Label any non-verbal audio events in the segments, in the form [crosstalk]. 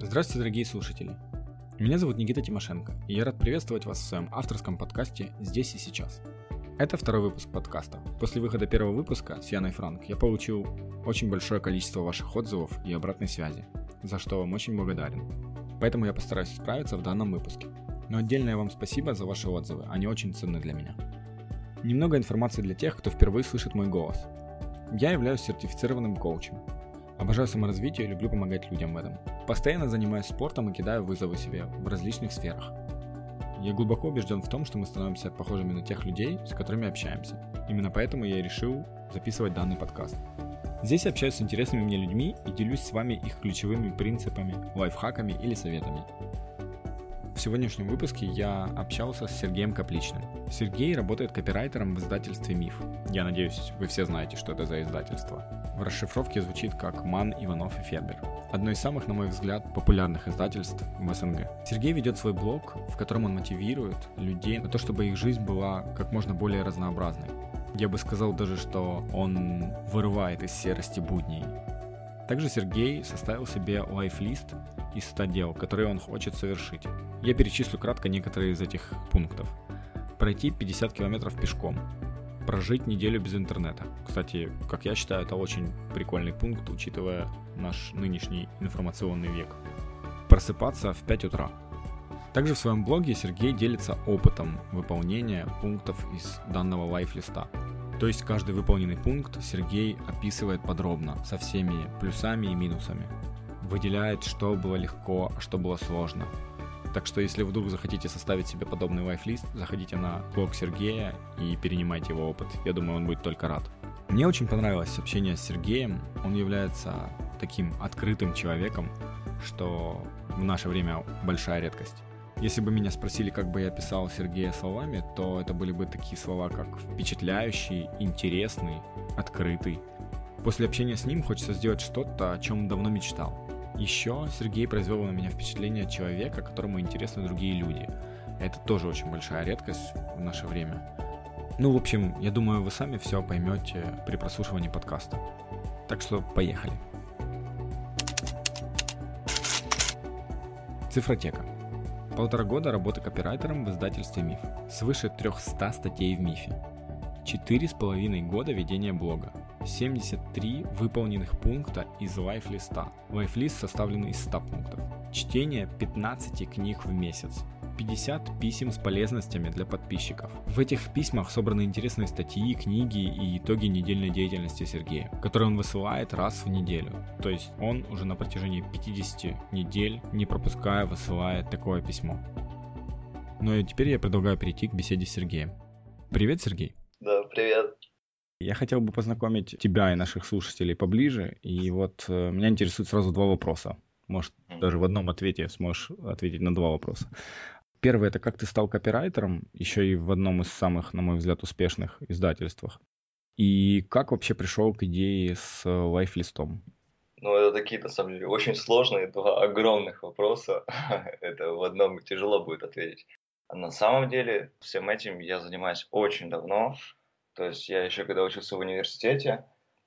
Здравствуйте, дорогие слушатели. Меня зовут Никита Тимошенко, и я рад приветствовать вас в своем авторском подкасте «Здесь и сейчас». Это второй выпуск подкаста. После выхода первого выпуска с Яной Франк я получил очень большое количество ваших отзывов и обратной связи, за что вам очень благодарен. Поэтому я постараюсь справиться в данном выпуске. Но отдельное вам спасибо за ваши отзывы, они очень ценны для меня. Немного информации для тех, кто впервые слышит мой голос. Я являюсь сертифицированным коучем, Обожаю саморазвитие и люблю помогать людям в этом. Постоянно занимаюсь спортом и кидаю вызовы себе в различных сферах. Я глубоко убежден в том, что мы становимся похожими на тех людей, с которыми общаемся. Именно поэтому я решил записывать данный подкаст. Здесь я общаюсь с интересными мне людьми и делюсь с вами их ключевыми принципами, лайфхаками или советами. В сегодняшнем выпуске я общался с Сергеем Капличным. Сергей работает копирайтером в издательстве «Миф». Я надеюсь, вы все знаете, что это за издательство. В расшифровке звучит как «Ман, Иванов и Федер». Одно из самых, на мой взгляд, популярных издательств в СНГ. Сергей ведет свой блог, в котором он мотивирует людей на то, чтобы их жизнь была как можно более разнообразной. Я бы сказал даже, что он вырывает из серости будней. Также Сергей составил себе лайфлист из 100 дел, которые он хочет совершить. Я перечислю кратко некоторые из этих пунктов. Пройти 50 километров пешком. Прожить неделю без интернета. Кстати, как я считаю, это очень прикольный пункт, учитывая наш нынешний информационный век. Просыпаться в 5 утра. Также в своем блоге Сергей делится опытом выполнения пунктов из данного лайфлиста. То есть каждый выполненный пункт Сергей описывает подробно, со всеми плюсами и минусами выделяет, что было легко, а что было сложно. Так что если вдруг захотите составить себе подобный лайфлист, заходите на блог Сергея и перенимайте его опыт. Я думаю, он будет только рад. Мне очень понравилось общение с Сергеем. Он является таким открытым человеком, что в наше время большая редкость. Если бы меня спросили, как бы я писал Сергея словами, то это были бы такие слова, как впечатляющий, интересный, открытый. После общения с ним хочется сделать что-то, о чем давно мечтал. Еще Сергей произвел на меня впечатление человека, которому интересны другие люди. Это тоже очень большая редкость в наше время. Ну, в общем, я думаю, вы сами все поймете при прослушивании подкаста. Так что поехали. Цифротека. Полтора года работы копирайтером в издательстве «Миф». Свыше 300 статей в «Мифе». Четыре с половиной года ведения блога. 73 выполненных пункта из лайфлиста. Лайфлист составлен из 100 пунктов. Чтение 15 книг в месяц. 50 писем с полезностями для подписчиков. В этих письмах собраны интересные статьи, книги и итоги недельной деятельности Сергея, которые он высылает раз в неделю. То есть он уже на протяжении 50 недель, не пропуская, высылает такое письмо. Ну и теперь я предлагаю перейти к беседе с Сергеем. Привет, Сергей. Да, привет. Я хотел бы познакомить тебя и наших слушателей поближе, и вот э, меня интересуют сразу два вопроса. Может, даже в одном ответе сможешь ответить на два вопроса. Первый это как ты стал копирайтером, еще и в одном из самых, на мой взгляд, успешных издательствах. И как вообще пришел к идее с лайфлистом? Ну, это такие, на самом деле, очень сложные, два огромных вопроса. [laughs] это в одном тяжело будет ответить. На самом деле, всем этим я занимаюсь очень давно. То есть я еще когда учился в университете,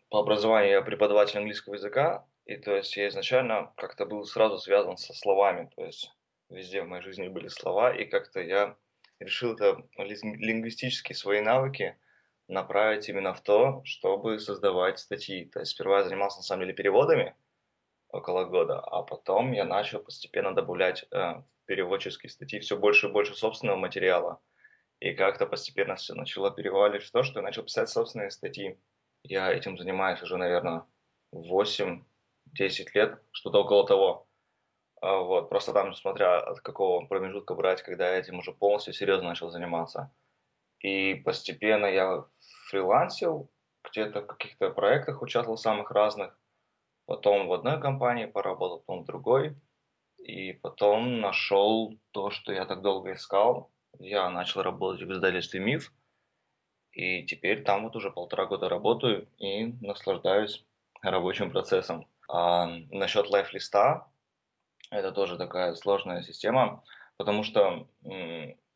по образованию я преподаватель английского языка, и то есть я изначально как-то был сразу связан со словами, то есть везде в моей жизни были слова, и как-то я решил это лингвистические свои навыки направить именно в то, чтобы создавать статьи. То есть сперва я занимался на самом деле переводами около года, а потом я начал постепенно добавлять э, переводческие статьи все больше и больше собственного материала. И как-то постепенно все начало переваливать в то, что я начал писать собственные статьи. Я этим занимаюсь уже, наверное, 8-10 лет, что-то около того. А, вот, просто там, смотря от какого промежутка брать, когда я этим уже полностью серьезно начал заниматься. И постепенно я фрилансил, где-то в каких-то проектах участвовал самых разных. Потом в одной компании поработал, потом в другой. И потом нашел то, что я так долго искал я начал работать в издательстве «Миф», и теперь там вот уже полтора года работаю и наслаждаюсь рабочим процессом. А насчет лайфлиста, это тоже такая сложная система, потому что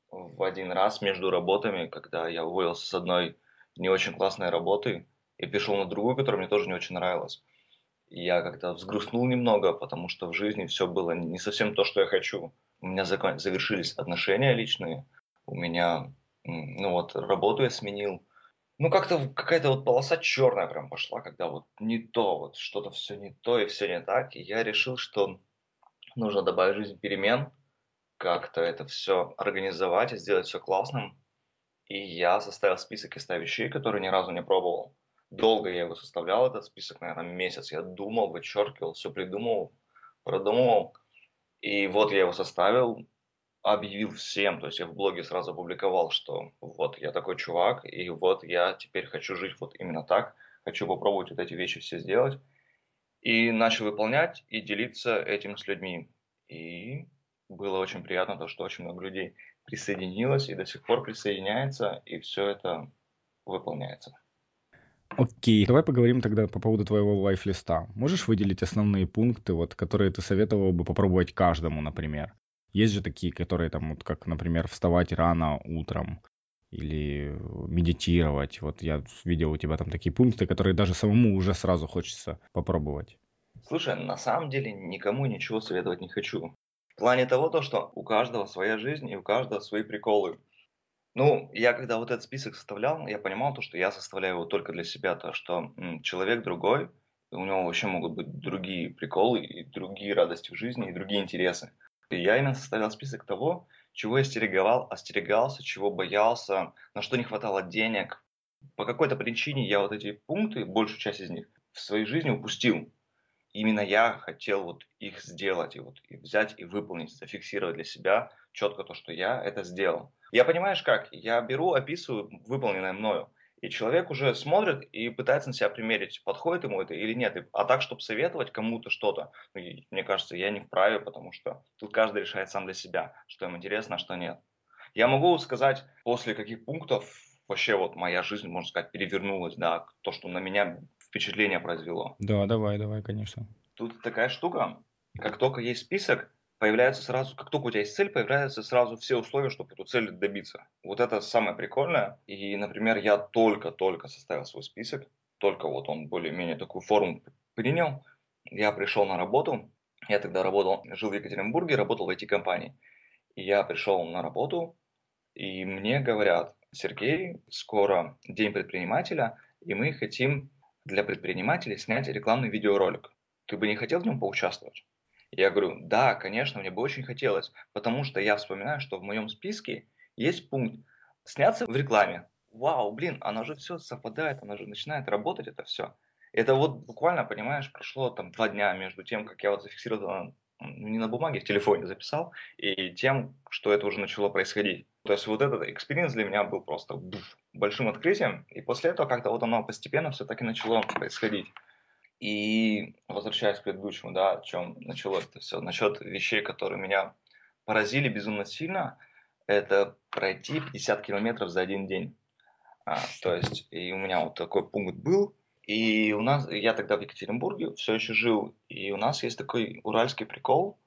в один раз между работами, когда я уволился с одной не очень классной работы и пришел на другую, которая мне тоже не очень нравилась, я как-то взгрустнул немного, потому что в жизни все было не совсем то, что я хочу. У меня завершились отношения личные, у меня, ну вот, работу я сменил. Ну, как-то какая-то вот полоса черная прям пошла, когда вот не то, вот что-то все не то и все не так. И я решил, что нужно добавить в жизнь перемен, как-то это все организовать и сделать все классным. И я составил список из 100 вещей, которые ни разу не пробовал. Долго я его составлял, этот список, наверное, месяц. Я думал, вычеркивал, все придумывал, продумывал. И вот я его составил, объявил всем, то есть я в блоге сразу опубликовал, что вот я такой чувак, и вот я теперь хочу жить вот именно так, хочу попробовать вот эти вещи все сделать. И начал выполнять и делиться этим с людьми. И было очень приятно то, что очень много людей присоединилось и до сих пор присоединяется, и все это выполняется. Окей, давай поговорим тогда по поводу твоего лайфлиста. Можешь выделить основные пункты, вот, которые ты советовал бы попробовать каждому, например? Есть же такие, которые там, вот как, например, вставать рано утром или медитировать. Вот я видел у тебя там такие пункты, которые даже самому уже сразу хочется попробовать. Слушай, на самом деле никому ничего советовать не хочу. В плане того, то, что у каждого своя жизнь и у каждого свои приколы. Ну, я когда вот этот список составлял, я понимал то, что я составляю его только для себя, то, что м, человек другой, у него вообще могут быть другие приколы и другие радости в жизни и другие интересы. И я именно составлял список того, чего я остереговал, остерегался, чего боялся, на что не хватало денег. По какой-то причине я вот эти пункты, большую часть из них, в своей жизни упустил. Именно я хотел вот их сделать, и вот и взять и выполнить, зафиксировать для себя четко то, что я это сделал. Я понимаешь как? Я беру, описываю выполненное мною. И человек уже смотрит и пытается на себя примерить, подходит ему это или нет. А так, чтобы советовать кому-то что-то, ну, мне кажется, я не вправе, потому что тут каждый решает сам для себя, что ему интересно, а что нет. Я могу сказать, после каких пунктов вообще вот моя жизнь, можно сказать, перевернулась, да, то, что на меня впечатление произвело. Да, давай, давай, конечно. Тут такая штука, как только есть список, появляется сразу, как только у тебя есть цель, появляются сразу все условия, чтобы эту цель добиться. Вот это самое прикольное. И, например, я только-только составил свой список, только вот он более-менее такую форму принял. Я пришел на работу, я тогда работал, жил в Екатеринбурге, работал в IT-компании. И я пришел на работу, и мне говорят, Сергей, скоро день предпринимателя, и мы хотим для предпринимателей снять рекламный видеоролик. Ты бы не хотел в нем поучаствовать? Я говорю, да, конечно, мне бы очень хотелось, потому что я вспоминаю, что в моем списке есть пункт «Сняться в рекламе». Вау, блин, она же все совпадает, она же начинает работать, это все. Это вот буквально, понимаешь, прошло там два дня между тем, как я вот зафиксировал ну, не на бумаге, в телефоне записал, и тем, что это уже начало происходить. То есть вот этот experience для меня был просто буф, большим открытием, и после этого как-то вот оно постепенно все-таки начало происходить. И возвращаясь к предыдущему, да, о чем началось это все, насчет вещей, которые меня поразили безумно сильно, это пройти 50 километров за один день. А, то есть, и у меня вот такой пункт был, и у нас, я тогда в Екатеринбурге все еще жил, и у нас есть такой уральский прикол,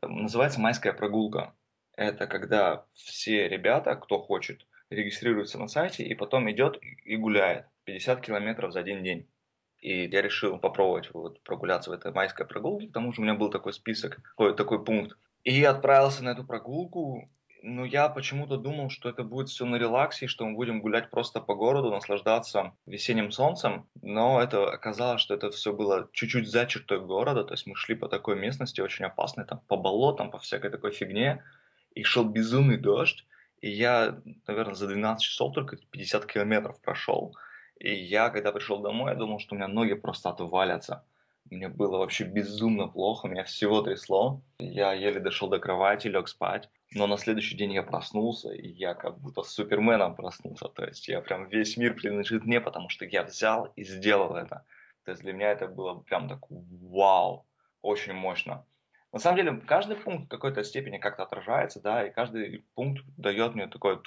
называется майская прогулка. Это когда все ребята, кто хочет, регистрируются на сайте и потом идет и гуляет 50 километров за один день. И я решил попробовать вот прогуляться в этой майской прогулке. К тому же у меня был такой список, такой, такой пункт. И отправился на эту прогулку. Но я почему-то думал, что это будет все на релаксе, что мы будем гулять просто по городу, наслаждаться весенним солнцем. Но это оказалось, что это все было чуть-чуть за чертой города. То есть мы шли по такой местности очень опасной, там по болотам, по всякой такой фигне. И шел безумный дождь. И я, наверное, за 12 часов только 50 километров прошел. И я, когда пришел домой, я думал, что у меня ноги просто отвалятся. Мне было вообще безумно плохо, меня всего трясло. Я еле дошел до кровати, лег спать. Но на следующий день я проснулся, и я как будто суперменом проснулся. То есть я прям весь мир принадлежит мне, потому что я взял и сделал это. То есть для меня это было прям так вау, очень мощно. На самом деле, каждый пункт в какой-то степени как-то отражается, да, и каждый пункт дает мне такое,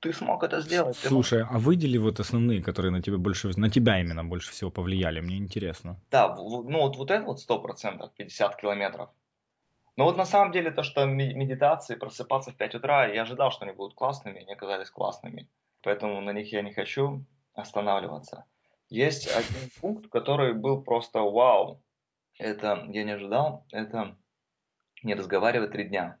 ты смог это сделать. Слушай, а выдели вот основные, которые на тебя больше, на тебя именно больше всего повлияли, мне интересно. Да, ну вот, вот это вот сто процентов, 50 километров. Но вот на самом деле то, что медитации, просыпаться в 5 утра, я ожидал, что они будут классными, они оказались классными. Поэтому на них я не хочу останавливаться. Есть один пункт, который был просто вау. Это я не ожидал. Это не разговаривать три дня.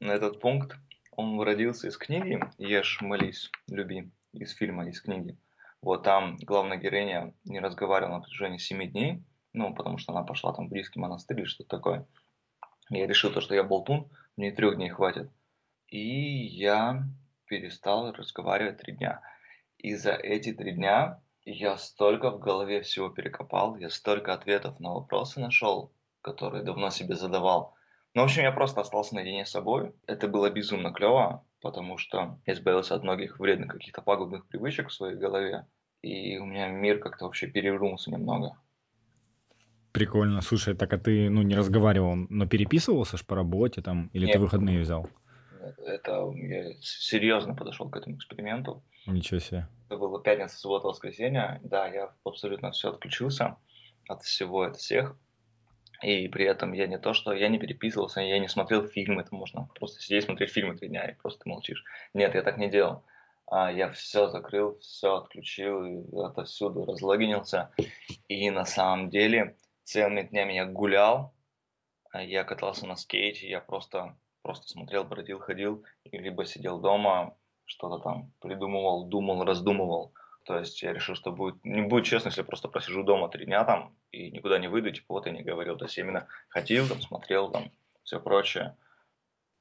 Этот пункт, он родился из книги «Ешь, молись, люби», из фильма, из книги. Вот там главная героиня не разговаривала на протяжении семи дней, ну, потому что она пошла там в буддийский монастырь или что-то такое. Я решил то, что я болтун, мне трех дней хватит. И я перестал разговаривать три дня. И за эти три дня я столько в голове всего перекопал, я столько ответов на вопросы нашел, которые давно себе задавал. Ну, в общем, я просто остался наедине с собой. Это было безумно клево, потому что я избавился от многих вредных каких-то пагубных привычек в своей голове. И у меня мир как-то вообще перевернулся немного. Прикольно. Слушай, так а ты, ну, не разговаривал, но переписывался ж по работе там, или Нет. ты выходные взял? Это я серьезно подошел к этому эксперименту. Ничего себе. Это было пятница, суббота, воскресенье. Да, я абсолютно все отключился от всего, от всех. И при этом я не то, что я не переписывался, я не смотрел фильмы, это можно просто сидеть смотреть фильмы три дня и просто молчишь. Нет, я так не делал. А, я все закрыл, все отключил, и отовсюду разлогинился. И на самом деле целыми днями я гулял, а, я катался на скейте, я просто, просто смотрел, бродил, ходил, и либо сидел дома, что-то там придумывал, думал, раздумывал. То есть я решил, что будет, не будет честно, если просто просижу дома три дня там и никуда не выйду, типа вот я не говорил. То есть именно ходил, там, смотрел, там, все прочее.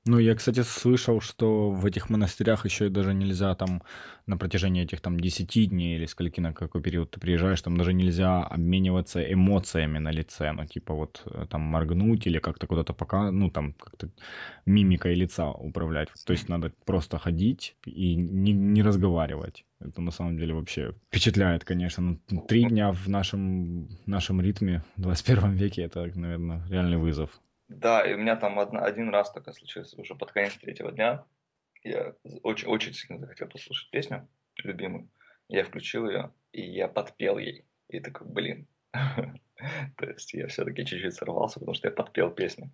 Ну, я, кстати, слышал, что в этих монастырях еще даже нельзя там на протяжении этих там 10 дней или скольки на какой период ты приезжаешь, там даже нельзя обмениваться эмоциями на лице, ну, типа вот э, там моргнуть или как-то куда-то пока, ну, там как-то мимикой лица управлять. То есть надо просто ходить и не, не разговаривать. Это на самом деле вообще впечатляет, конечно. Ну, три дня в нашем, нашем ритме в 21 веке это, наверное, реальный вызов. Да, и у меня там одна, один раз такое случилось, уже под конец третьего дня. Я очень, очень сильно захотел послушать песню любимую. Я включил ее, и я подпел ей. И такой, блин. [laughs] То есть я все-таки чуть-чуть сорвался, потому что я подпел песню.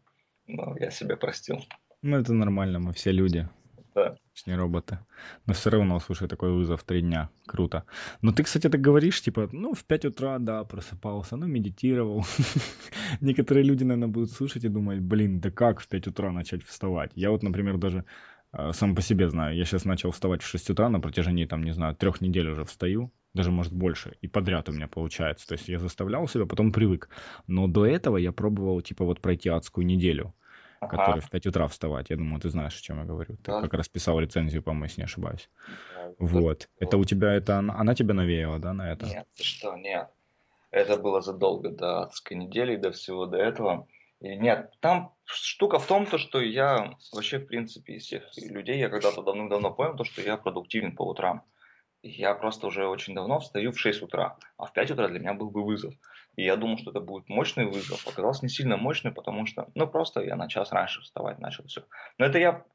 Но я себя простил. Ну, это нормально, мы все люди. Да. Не роботы. Но все равно, слушай, такой вызов три дня. Круто. Но ты, кстати, так говоришь, типа, ну, в 5 утра, да, просыпался, ну, медитировал. [laughs] Некоторые люди, наверное, будут слушать и думать, блин, да как в 5 утра начать вставать? Я вот, например, даже э, сам по себе знаю. Я сейчас начал вставать в 6 утра на протяжении, там, не знаю, трех недель уже встаю. Даже, может, больше. И подряд у меня получается. То есть я заставлял себя, потом привык. Но до этого я пробовал, типа, вот пройти адскую неделю ага. который в 5 утра вставать. Я думаю, ты знаешь, о чем я говорю. Ты да. как раз писал рецензию, по-моему, если не ошибаюсь. Да, вот. Это, у тебя, это она тебя навеяла, да, на это? Нет, ты что, нет. Это было задолго до адской недели, до всего до этого. И нет, там штука в том, то, что я вообще, в принципе, из всех людей, я когда-то давным-давно понял, то, что я продуктивен по утрам. Я просто уже очень давно встаю в 6 утра, а в 5 утра для меня был бы вызов. И я думал, что это будет мощный вызов. Оказался не сильно мощный, потому что, ну, просто я на час раньше вставать начал все. Но это я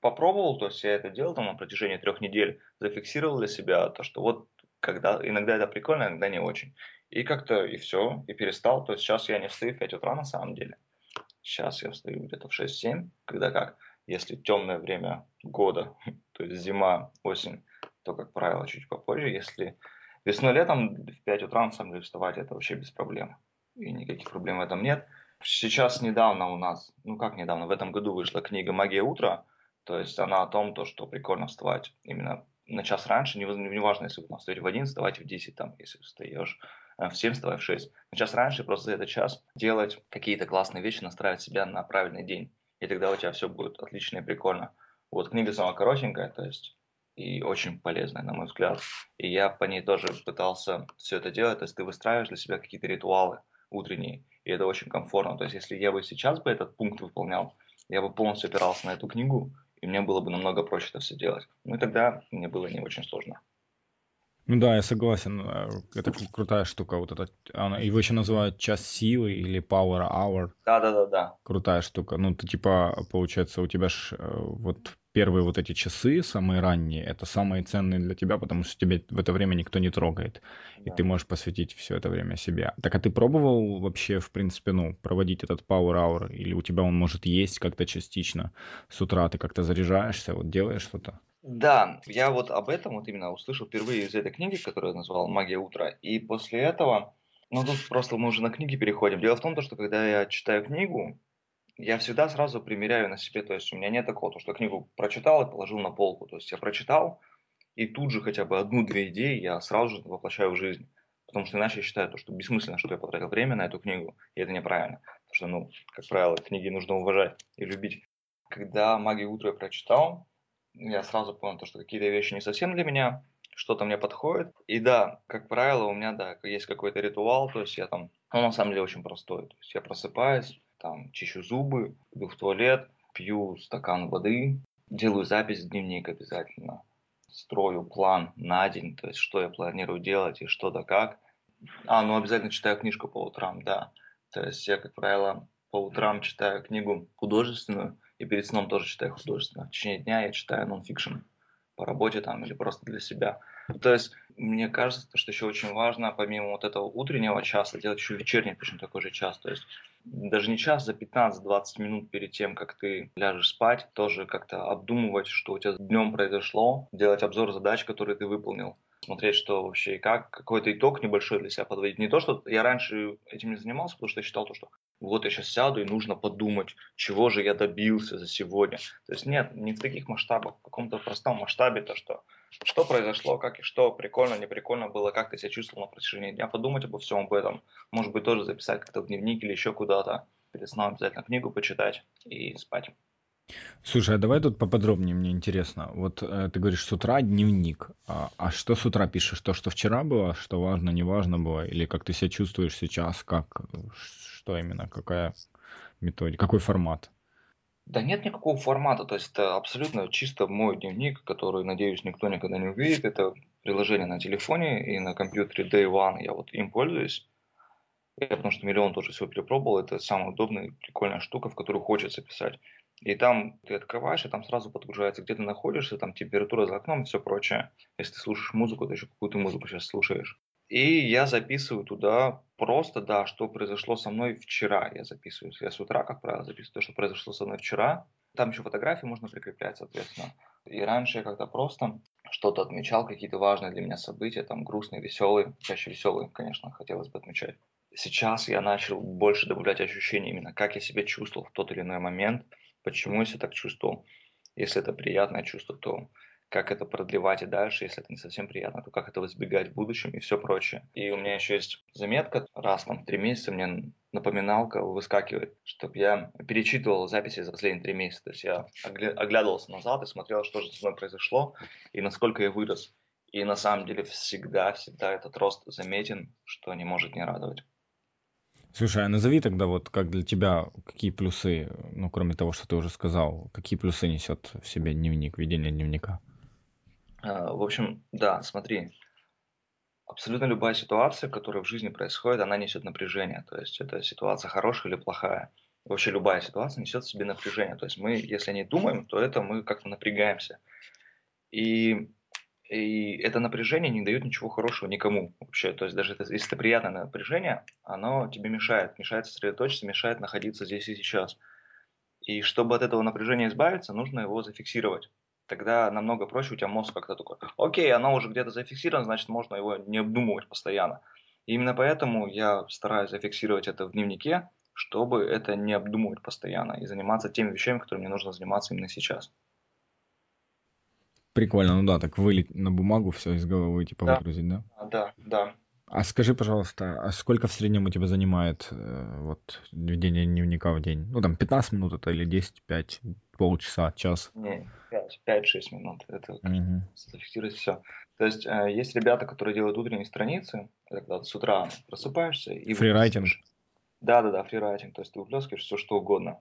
попробовал, то есть я это делал там на протяжении трех недель, зафиксировал для себя то, что вот когда иногда это прикольно, иногда не очень. И как-то и все, и перестал. То есть сейчас я не встаю в 5 утра на самом деле. Сейчас я встаю где-то в 6-7, когда как, если темное время года, [laughs] то есть зима, осень, то, как правило, чуть попозже. Если Весной-летом в 5 утра, на самом деле, вставать это вообще без проблем. И никаких проблем в этом нет. Сейчас недавно у нас, ну как недавно, в этом году вышла книга «Магия утра». То есть она о том, то, что прикольно вставать именно на час раньше, не, не важно, если вы встаете в 1, вставайте в 10, там, если встаешь в 7, вставай в 6. На час раньше просто за этот час делать какие-то классные вещи, настраивать себя на правильный день. И тогда у тебя все будет отлично и прикольно. Вот книга самая коротенькая, то есть и очень полезная, на мой взгляд. И я по ней тоже пытался все это делать. То есть ты выстраиваешь для себя какие-то ритуалы утренние, и это очень комфортно. То есть если я бы сейчас бы этот пункт выполнял, я бы полностью опирался на эту книгу, и мне было бы намного проще это все делать. Ну и тогда мне было не очень сложно. Ну да, я согласен. Э, это крутая штука. Вот это, его еще называют час силы или power hour. Да, да, да, да. Крутая штука. Ну, ты типа, получается, у тебя ж э, вот первые вот эти часы, самые ранние, это самые ценные для тебя, потому что тебе в это время никто не трогает, да. и ты можешь посвятить все это время себе. Так а ты пробовал вообще, в принципе, ну, проводить этот power hour, или у тебя он может есть как-то частично с утра, ты как-то заряжаешься, вот делаешь что-то? Да, я вот об этом вот именно услышал впервые из этой книги, которую я назвал «Магия утра», и после этого, ну тут просто мы уже на книги переходим. Дело в том, что когда я читаю книгу, я всегда сразу примеряю на себе, то есть у меня нет такого, то, что книгу прочитал и положил на полку, то есть я прочитал, и тут же хотя бы одну-две идеи я сразу же воплощаю в жизнь. Потому что иначе я считаю, то, что бессмысленно, что я потратил время на эту книгу, и это неправильно. Потому что, ну, как правило, книги нужно уважать и любить. Когда «Магию утра» я прочитал, я сразу понял, то, что какие-то вещи не совсем для меня, что-то мне подходит. И да, как правило, у меня, да, есть какой-то ритуал, то есть я там, он на самом деле очень простой. То есть я просыпаюсь, там чищу зубы, иду в туалет, пью стакан воды, делаю запись в дневник обязательно, строю план на день, то есть что я планирую делать и что да как. А, ну обязательно читаю книжку по утрам, да. То есть я, как правило, по утрам читаю книгу художественную, и перед сном тоже читаю художественную. В течение дня я читаю нон-фикшн по работе там или просто для себя. То есть мне кажется, что еще очень важно, помимо вот этого утреннего часа, делать еще вечерний точно такой же час. То есть даже не час, за 15-20 минут перед тем, как ты ляжешь спать, тоже как-то обдумывать, что у тебя днем произошло, делать обзор задач, которые ты выполнил, смотреть, что вообще и как, какой-то итог небольшой для себя подводить. Не то, что я раньше этим не занимался, потому что я считал то, что вот я сейчас сяду и нужно подумать, чего же я добился за сегодня. То есть нет, не в таких масштабах, в каком-то простом масштабе, то что что произошло, как и что, прикольно, не прикольно было, как ты себя чувствовал на протяжении дня, подумать обо всем об этом, может быть тоже записать как-то в дневник или еще куда-то, перед сном обязательно книгу почитать и спать. Слушай, а давай тут поподробнее, мне интересно. Вот э, ты говоришь, с утра дневник. А, а что с утра пишешь? То, что вчера было, что важно, не важно было? Или как ты себя чувствуешь сейчас? Как, что именно? Какая методика? Какой формат? Да нет никакого формата, то есть это абсолютно чисто мой дневник, который, надеюсь, никто никогда не увидит. Это приложение на телефоне и на компьютере Day One, я вот им пользуюсь. Я потому что миллион тоже всего перепробовал, это самая удобная, прикольная штука, в которую хочется писать. И там ты открываешь, и там сразу подгружается, где ты находишься, там температура за окном и все прочее. Если ты слушаешь музыку, то еще какую-то музыку сейчас слушаешь. И я записываю туда просто, да, что произошло со мной вчера. Я записываю. Я с утра, как правило, записываю то, что произошло со мной вчера. Там еще фотографии можно прикреплять, соответственно. И раньше я как-то просто что-то отмечал, какие-то важные для меня события, там грустные, веселые, чаще веселые, конечно, хотелось бы отмечать. Сейчас я начал больше добавлять ощущения именно, как я себя чувствовал в тот или иной момент – почему я себя так чувствовал. Если это приятное чувство, то как это продлевать и дальше, если это не совсем приятно, то как этого избегать в будущем и все прочее. И у меня еще есть заметка, раз там три месяца мне напоминалка выскакивает, чтобы я перечитывал записи за последние три месяца. То есть я оглядывался назад и смотрел, что же со мной произошло и насколько я вырос. И на самом деле всегда, всегда этот рост заметен, что не может не радовать. Слушай, а назови тогда вот как для тебя, какие плюсы, ну, кроме того, что ты уже сказал, какие плюсы несет в себе дневник, ведение дневника? А, в общем, да, смотри, абсолютно любая ситуация, которая в жизни происходит, она несет напряжение. То есть это ситуация хорошая или плохая. Вообще любая ситуация несет в себе напряжение. То есть мы, если не думаем, то это мы как-то напрягаемся. И и это напряжение не дает ничего хорошего никому вообще. То есть даже это, если это приятное напряжение, оно тебе мешает, мешает сосредоточиться, мешает находиться здесь и сейчас. И чтобы от этого напряжения избавиться, нужно его зафиксировать. Тогда намного проще у тебя мозг как-то такой, окей, оно уже где-то зафиксировано, значит можно его не обдумывать постоянно. И именно поэтому я стараюсь зафиксировать это в дневнике, чтобы это не обдумывать постоянно и заниматься теми вещами, которыми мне нужно заниматься именно сейчас. Прикольно, ну да, так вылить на бумагу все из головы, типа да. выгрузить, да? Да, да. А скажи, пожалуйста, а сколько в среднем у тебя занимает э, вот ведение дневника в день? Ну, там 15 минут это или 10, 5, полчаса, час? Не, 5-6 минут. Это угу. зафиксировать все. То есть э, есть ребята, которые делают утренние страницы, когда с утра просыпаешься и... Фрирайтинг? Да-да-да, фрирайтинг. То есть ты выплескиваешь все, что угодно.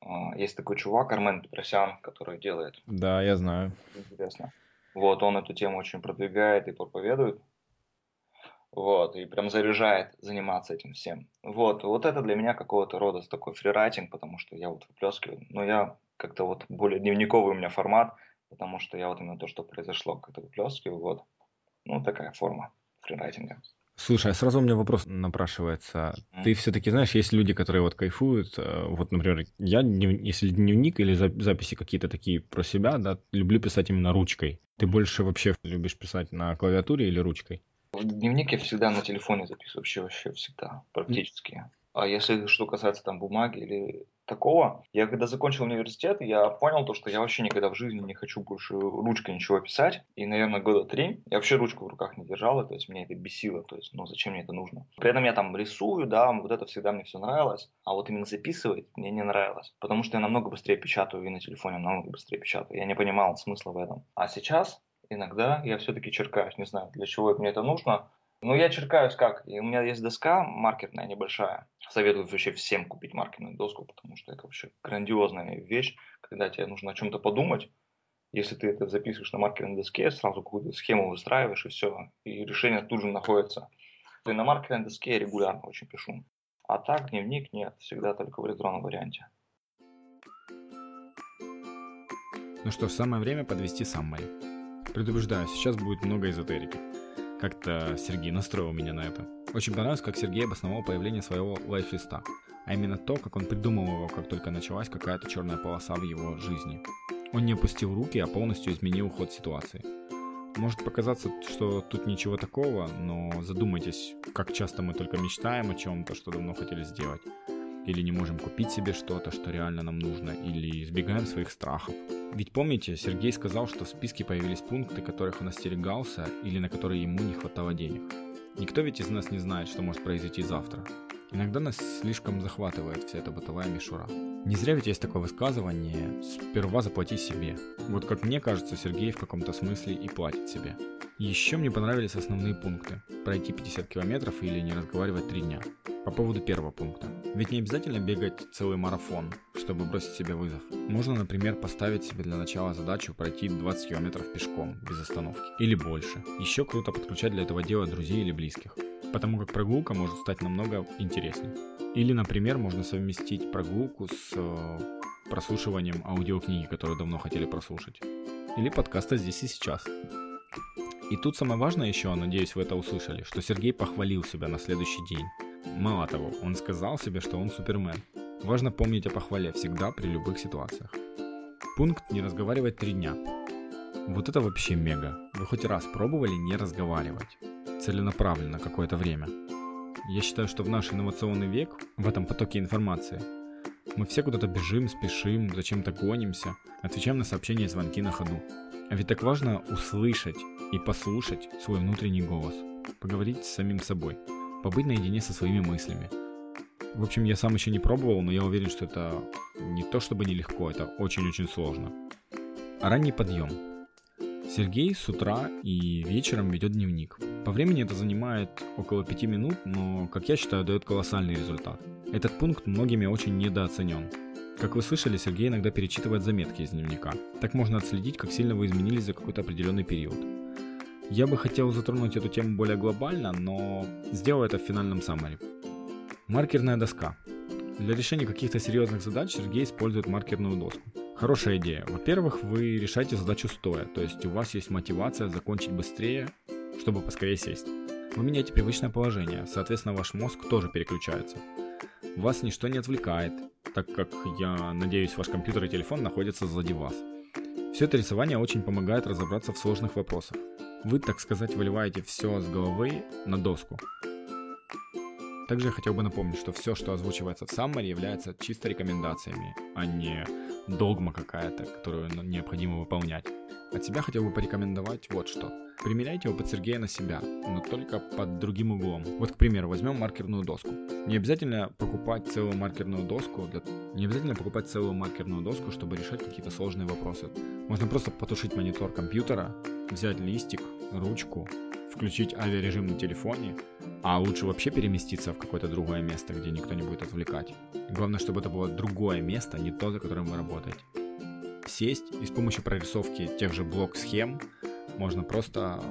А, есть такой чувак, Армен Петросян, который делает. Да, я знаю. Интересно. Вот, он эту тему очень продвигает и проповедует. Вот, и прям заряжает заниматься этим всем. Вот, вот это для меня какого-то рода такой фрирайтинг, потому что я вот выплескиваю. Но я как-то вот более дневниковый у меня формат, потому что я вот именно то, что произошло, как-то выплескиваю, вот. Ну, такая форма фрирайтинга. Слушай, а сразу у меня вопрос напрашивается. Mm. Ты все-таки знаешь, есть люди, которые вот кайфуют. Э, вот, например, я, если дневник или записи какие-то такие про себя, да, люблю писать именно ручкой. Ты больше вообще любишь писать на клавиатуре или ручкой? Дневник я всегда на телефоне записываю, вообще, вообще всегда, практически. А если что касается там бумаги или такого, я когда закончил университет, я понял то, что я вообще никогда в жизни не хочу больше ручкой ничего писать. И, наверное, года три я вообще ручку в руках не держал, то есть меня это бесило, то есть, ну, зачем мне это нужно. При этом я там рисую, да, вот это всегда мне все нравилось, а вот именно записывать мне не нравилось, потому что я намного быстрее печатаю и на телефоне намного быстрее печатаю. Я не понимал смысла в этом. А сейчас иногда я все-таки черкаюсь, не знаю, для чего мне это нужно, ну, я черкаюсь как? И у меня есть доска маркерная небольшая. Советую вообще всем купить маркерную доску, потому что это вообще грандиозная вещь, когда тебе нужно о чем-то подумать. Если ты это записываешь на маркерной доске, сразу какую-то схему выстраиваешь, и все. И решение тут же находится. И на маркерной доске я регулярно очень пишу. А так дневник нет, всегда только в электронном варианте. Ну что самое время подвести саммари. Предупреждаю, сейчас будет много эзотерики. Как-то Сергей настроил меня на это. Очень понравилось, как Сергей обосновал появление своего лайфлиста, а именно то, как он придумал его, как только началась какая-то черная полоса в его жизни. Он не опустил руки, а полностью изменил ход ситуации. Может показаться, что тут ничего такого, но задумайтесь, как часто мы только мечтаем о чем-то, что давно хотели сделать. Или не можем купить себе что-то, что реально нам нужно, или избегаем своих страхов. Ведь помните, Сергей сказал, что в списке появились пункты, которых он остерегался или на которые ему не хватало денег. Никто ведь из нас не знает, что может произойти завтра. Иногда нас слишком захватывает вся эта бытовая мишура. Не зря ведь есть такое высказывание «сперва заплати себе». Вот как мне кажется, Сергей в каком-то смысле и платит себе. Еще мне понравились основные пункты. Пройти 50 километров или не разговаривать 3 дня. По поводу первого пункта. Ведь не обязательно бегать целый марафон, чтобы бросить себе вызов. Можно, например, поставить себе для начала задачу пройти 20 километров пешком, без остановки. Или больше. Еще круто подключать для этого дела друзей или близких. Потому как прогулка может стать намного интереснее. Или, например, можно совместить прогулку с э, прослушиванием аудиокниги, которую давно хотели прослушать. Или подкаста «Здесь и сейчас». И тут самое важное еще, надеюсь, вы это услышали, что Сергей похвалил себя на следующий день. Мало того, он сказал себе, что он супермен. Важно помнить о похвале всегда при любых ситуациях. Пункт «Не разговаривать три дня». Вот это вообще мега. Вы хоть раз пробовали не разговаривать? Целенаправленно какое-то время. Я считаю, что в наш инновационный век, в этом потоке информации, мы все куда-то бежим, спешим, зачем-то гонимся, отвечаем на сообщения и звонки на ходу. А ведь так важно услышать и послушать свой внутренний голос, поговорить с самим собой, побыть наедине со своими мыслями. В общем, я сам еще не пробовал, но я уверен, что это не то чтобы нелегко, это очень-очень сложно. Ранний подъем. Сергей с утра и вечером ведет дневник. По времени это занимает около 5 минут, но, как я считаю, дает колоссальный результат. Этот пункт многими очень недооценен. Как вы слышали, Сергей иногда перечитывает заметки из дневника. Так можно отследить, как сильно вы изменились за какой-то определенный период. Я бы хотел затронуть эту тему более глобально, но сделаю это в финальном саммари. Маркерная доска. Для решения каких-то серьезных задач Сергей использует маркерную доску. Хорошая идея. Во-первых, вы решаете задачу стоя, то есть у вас есть мотивация закончить быстрее, чтобы поскорее сесть. Вы меняете привычное положение, соответственно ваш мозг тоже переключается. Вас ничто не отвлекает, так как, я надеюсь, ваш компьютер и телефон находятся сзади вас. Все это рисование очень помогает разобраться в сложных вопросах. Вы, так сказать, выливаете все с головы на доску. Также я хотел бы напомнить, что все, что озвучивается в Саммаре, является чисто рекомендациями, а не догма какая-то, которую необходимо выполнять. От себя хотел бы порекомендовать вот что. Примеряйте опыт Сергея на себя, но только под другим углом. Вот, к примеру, возьмем маркерную доску. Не обязательно покупать целую маркерную доску, для... не обязательно покупать целую маркерную доску, чтобы решать какие-то сложные вопросы. Можно просто потушить монитор компьютера, взять листик, ручку, включить авиарежим на телефоне, а лучше вообще переместиться в какое-то другое место, где никто не будет отвлекать. Главное, чтобы это было другое место, не то, за которым вы работаете. Сесть и с помощью прорисовки тех же блок-схем можно просто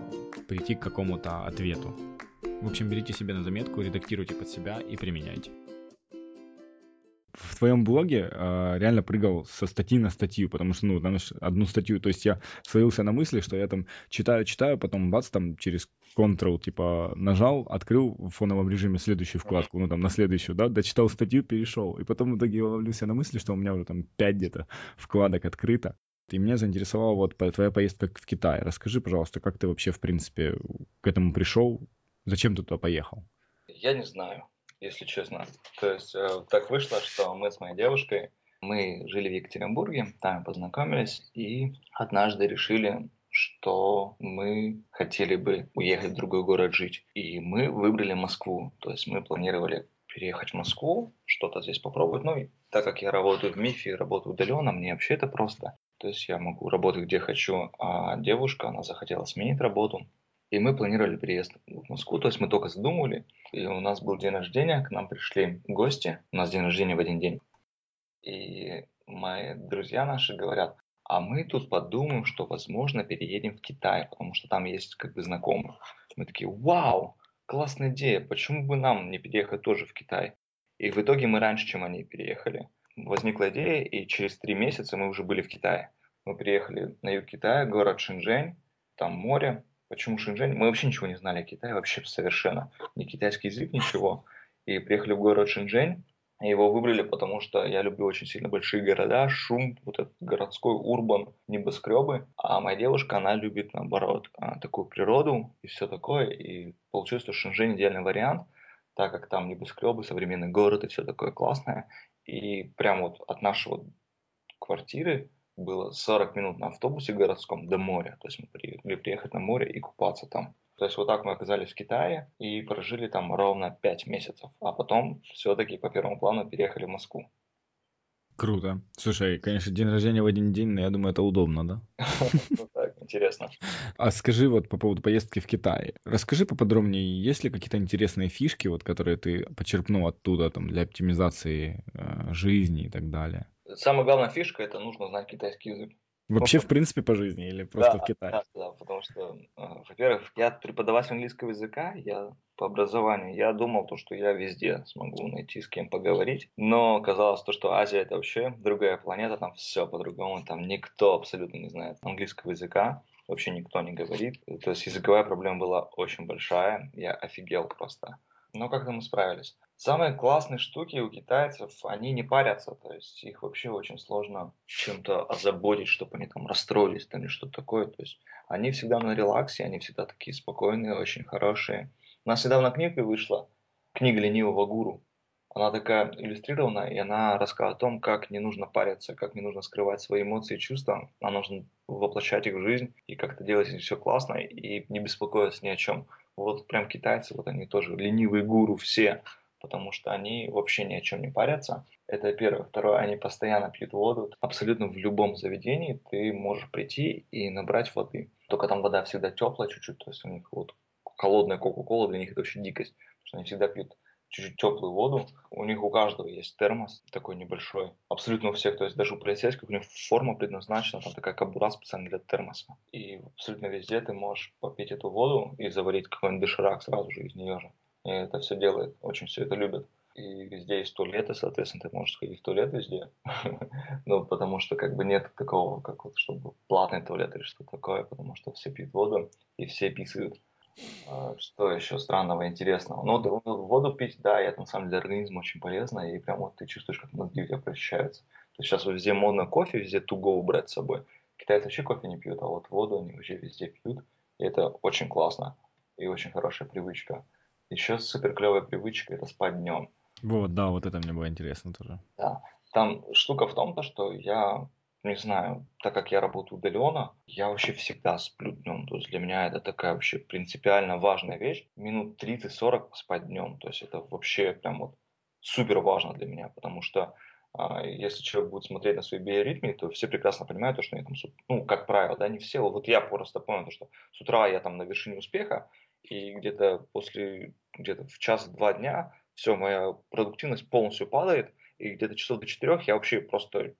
прийти к какому-то ответу. В общем, берите себе на заметку, редактируйте под себя и применяйте. В твоем блоге э, реально прыгал со статьи на статью, потому что, ну, знаешь, одну статью, то есть я словился на мысли, что я там читаю, читаю, потом бац, там через Ctrl, типа, нажал, открыл в фоновом режиме следующую вкладку, ну, там, на следующую, да, дочитал статью, перешел, и потом в итоге я ловлюсь на мысли, что у меня уже там 5 где-то вкладок открыто. И меня заинтересовала вот твоя поездка в Китай. Расскажи, пожалуйста, как ты вообще, в принципе, к этому пришел? Зачем ты туда поехал? Я не знаю если честно. То есть э, так вышло, что мы с моей девушкой, мы жили в Екатеринбурге, там познакомились, и однажды решили, что мы хотели бы уехать в другой город жить. И мы выбрали Москву. То есть мы планировали переехать в Москву, что-то здесь попробовать. Ну, и так как я работаю в МИФе, работаю удаленно, мне вообще это просто. То есть я могу работать где хочу, а девушка, она захотела сменить работу. И мы планировали переезд в Москву, то есть мы только задумывали. И у нас был день рождения, к нам пришли гости. У нас день рождения в один день. И мои друзья наши говорят, а мы тут подумаем, что, возможно, переедем в Китай, потому что там есть как бы знакомые. Мы такие, вау, классная идея, почему бы нам не переехать тоже в Китай? И в итоге мы раньше, чем они переехали. Возникла идея, и через три месяца мы уже были в Китае. Мы приехали на юг Китая, город Шэньчжэнь, там море, Почему Шэньчжэнь? Мы вообще ничего не знали о Китае, вообще совершенно. Ни китайский язык, ничего. И приехали в город Шэньчжэнь, его выбрали, потому что я люблю очень сильно большие города, шум, вот этот городской урбан, небоскребы. А моя девушка, она любит, наоборот, а, такую природу и все такое. И получилось, что Шэньчжэнь идеальный вариант, так как там небоскребы, современный город и все такое классное. И прям вот от нашего квартиры было 40 минут на автобусе городском до моря. То есть мы могли приехать на море и купаться там. То есть вот так мы оказались в Китае и прожили там ровно 5 месяцев. А потом все-таки по первому плану переехали в Москву. Круто. Слушай, конечно, день рождения в один день, но я думаю, это удобно, да? [laughs] Ну так, интересно. А скажи вот по поводу поездки в Китай. Расскажи поподробнее, есть ли какие-то интересные фишки, вот, которые ты почерпнул оттуда там, для оптимизации э, жизни и так далее? Самая главная фишка это нужно знать китайский язык. Вообще, в принципе, по жизни или просто да, в Китае? Да, да, потому что, э, во-первых, я преподаватель английского языка, я по образованию, я думал, то, что я везде смогу найти с кем поговорить, но оказалось то, что Азия это вообще другая планета, там все по-другому, там никто абсолютно не знает английского языка, вообще никто не говорит, то есть языковая проблема была очень большая, я офигел просто. Но как-то мы справились. Самые классные штуки у китайцев, они не парятся, то есть их вообще очень сложно чем-то озаботить, чтобы они там расстроились там, или что-то такое. То есть они всегда на релаксе, они всегда такие спокойные, очень хорошие. У нас недавно книга вышла, книга ленивого гуру. Она такая иллюстрированная, и она рассказывает о том, как не нужно париться, как не нужно скрывать свои эмоции и чувства, а нужно воплощать их в жизнь, и как-то делать все классно, и не беспокоиться ни о чем. Вот прям китайцы, вот они тоже ленивые гуру все потому что они вообще ни о чем не парятся. Это первое. Второе, они постоянно пьют воду. Абсолютно в любом заведении ты можешь прийти и набрать воды. Только там вода всегда теплая чуть-чуть, то есть у них вот холодная кока-кола для них это вообще дикость, потому что они всегда пьют чуть-чуть теплую воду. У них у каждого есть термос такой небольшой. Абсолютно у всех, то есть даже у полицейских у них форма предназначена, там такая кобура специально для термоса. И абсолютно везде ты можешь попить эту воду и заварить какой-нибудь доширак сразу же из нее же. И это все делает, очень все это любят. И везде есть туалеты, соответственно, ты можешь сходить в туалет везде. [laughs] ну, потому что как бы нет такого, как вот, чтобы платный туалет или что-то такое, потому что все пьют воду и все писают. А, что еще странного, интересного? Ну, воду пить, да, это на самом деле для организма очень полезно, и прям вот ты чувствуешь, как мозги у тебя прощаются. То есть сейчас везде модно кофе, везде to go брать с собой. Китайцы вообще кофе не пьют, а вот воду они вообще везде пьют. И это очень классно и очень хорошая привычка. Еще супер клевая привычка это спать днем. Вот, да, вот это мне было интересно тоже. Да. Там штука в том, то, что я, не знаю, так как я работаю удаленно, я вообще всегда сплю днем. То есть для меня это такая вообще принципиально важная вещь. Минут 30-40 спать днем. То есть это вообще прям вот супер важно для меня, потому что а, если человек будет смотреть на свои биоритмы, то все прекрасно понимают, то, что они там, ну, как правило, да, не все. Вот я просто понял, то, что с утра я там на вершине успеха, и где-то после, где-то в час-два дня все, моя продуктивность полностью падает, и где-то часов до четырех я вообще просто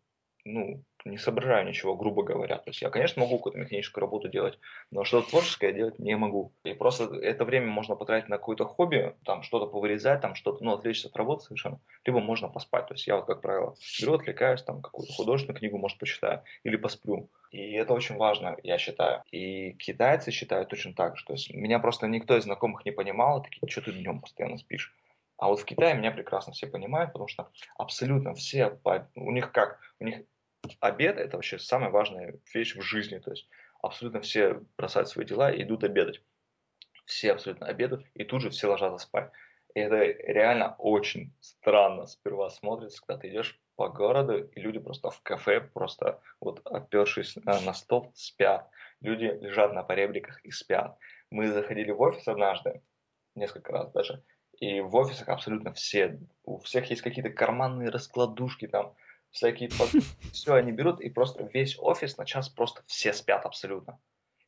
ну, не соображаю ничего, грубо говоря. То есть я, конечно, могу какую-то механическую работу делать, но что-то творческое делать не могу. И просто это время можно потратить на какое-то хобби, там что-то повырезать, там что-то, ну, отвлечься от работы совершенно. Либо можно поспать. То есть я вот, как правило, беру, отвлекаюсь, там какую-то художественную книгу, может, почитаю, или посплю. И это очень важно, я считаю. И китайцы считают точно так же. То есть меня просто никто из знакомых не понимал, такие, что ты днем постоянно спишь. А вот в Китае меня прекрасно все понимают, потому что абсолютно все, у них как, у них обед – это вообще самая важная вещь в жизни. То есть абсолютно все бросают свои дела и идут обедать. Все абсолютно обедают, и тут же все ложатся спать. И это реально очень странно сперва смотрится, когда ты идешь по городу, и люди просто в кафе, просто вот опершись на стол, спят. Люди лежат на поребриках и спят. Мы заходили в офис однажды, несколько раз даже, и в офисах абсолютно все, у всех есть какие-то карманные раскладушки там, всякие [laughs] все они берут, и просто весь офис на час просто все спят абсолютно.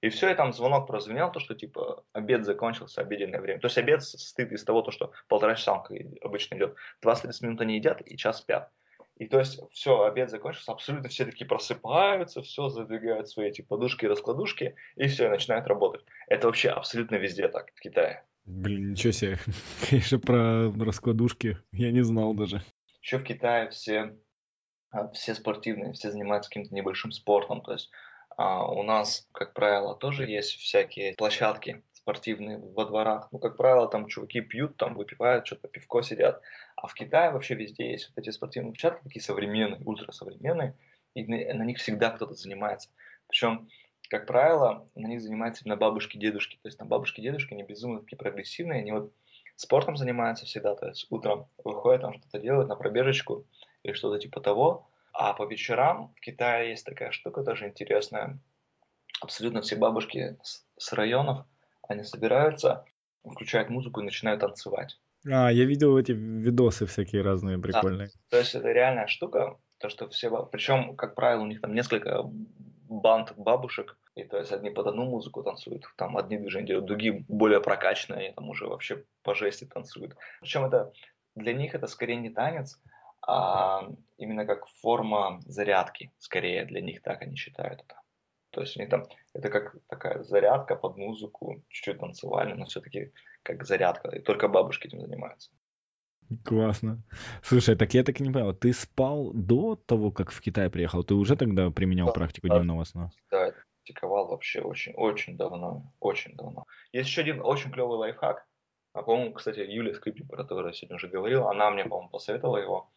И все, и там звонок прозвенел, то, что типа обед закончился, обеденное время. То есть обед состоит из того, то, что полтора часа он обычно идет. 20-30 минут они едят и час спят. И то есть все, обед закончился, абсолютно все такие просыпаются, все задвигают свои эти подушки и раскладушки, и все, и начинают работать. Это вообще абсолютно везде так, в Китае. Блин, ничего себе. [laughs] Конечно, про раскладушки я не знал даже. Еще в Китае все все спортивные, все занимаются каким-то небольшим спортом. То есть а, у нас, как правило, тоже есть всякие площадки спортивные во дворах. Ну, как правило, там чуваки пьют, там выпивают, что-то пивко сидят. А в Китае вообще везде есть вот эти спортивные площадки, такие современные, ультрасовременные, и на, на них всегда кто-то занимается. Причем, как правило, на них занимаются именно бабушки, дедушки. То есть там бабушки, дедушки, они безумно такие прогрессивные, они вот спортом занимаются всегда, то есть утром выходят, там что-то делают на пробежечку, или что-то типа того. А по вечерам в Китае есть такая штука тоже интересная. Абсолютно все бабушки с районов, они собираются, включают музыку и начинают танцевать. А, я видел эти видосы всякие разные прикольные. Да. То есть это реальная штука, то что все, причем, как правило, у них там несколько банд бабушек, и то есть одни под одну музыку танцуют, там одни движения делают, другие более прокачанные, они там уже вообще по жести танцуют. Причем это для них это скорее не танец, а именно как форма зарядки, скорее для них так они считают это. То есть у них там это как такая зарядка под музыку, чуть-чуть танцевальная, но все-таки как зарядка, и только бабушки этим занимаются. Классно. Слушай, так я так и не понял, ты спал до того, как в Китай приехал? Ты уже тогда применял да, практику да, дневного сна? Да, это практиковал вообще очень, очень давно, очень давно. Есть еще один очень клевый лайфхак. А, по-моему, кстати, Юлия Скрипник, про которую я сегодня уже говорил, она мне, по-моему, посоветовала его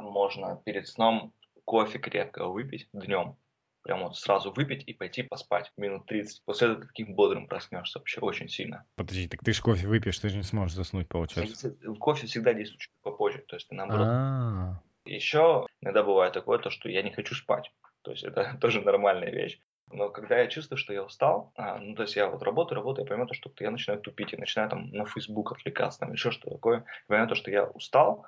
можно перед сном кофе крепкого выпить днем. Прям вот сразу выпить и пойти поспать минут 30. После этого таким бодрым проснешься вообще очень сильно. Подожди, так ты же кофе выпьешь, ты же не сможешь заснуть, получается. Кофе всегда действует чуть попозже, то есть ты наоборот. А-а-а. Еще иногда бывает такое, то, что я не хочу спать. То есть это [laughs] тоже нормальная вещь. Но когда я чувствую, что я устал, а, ну, то есть я вот работаю, работаю, я понимаю, что я начинаю тупить, я начинаю там на Facebook отвлекаться, там еще что такое, я понимаю, то, что я устал,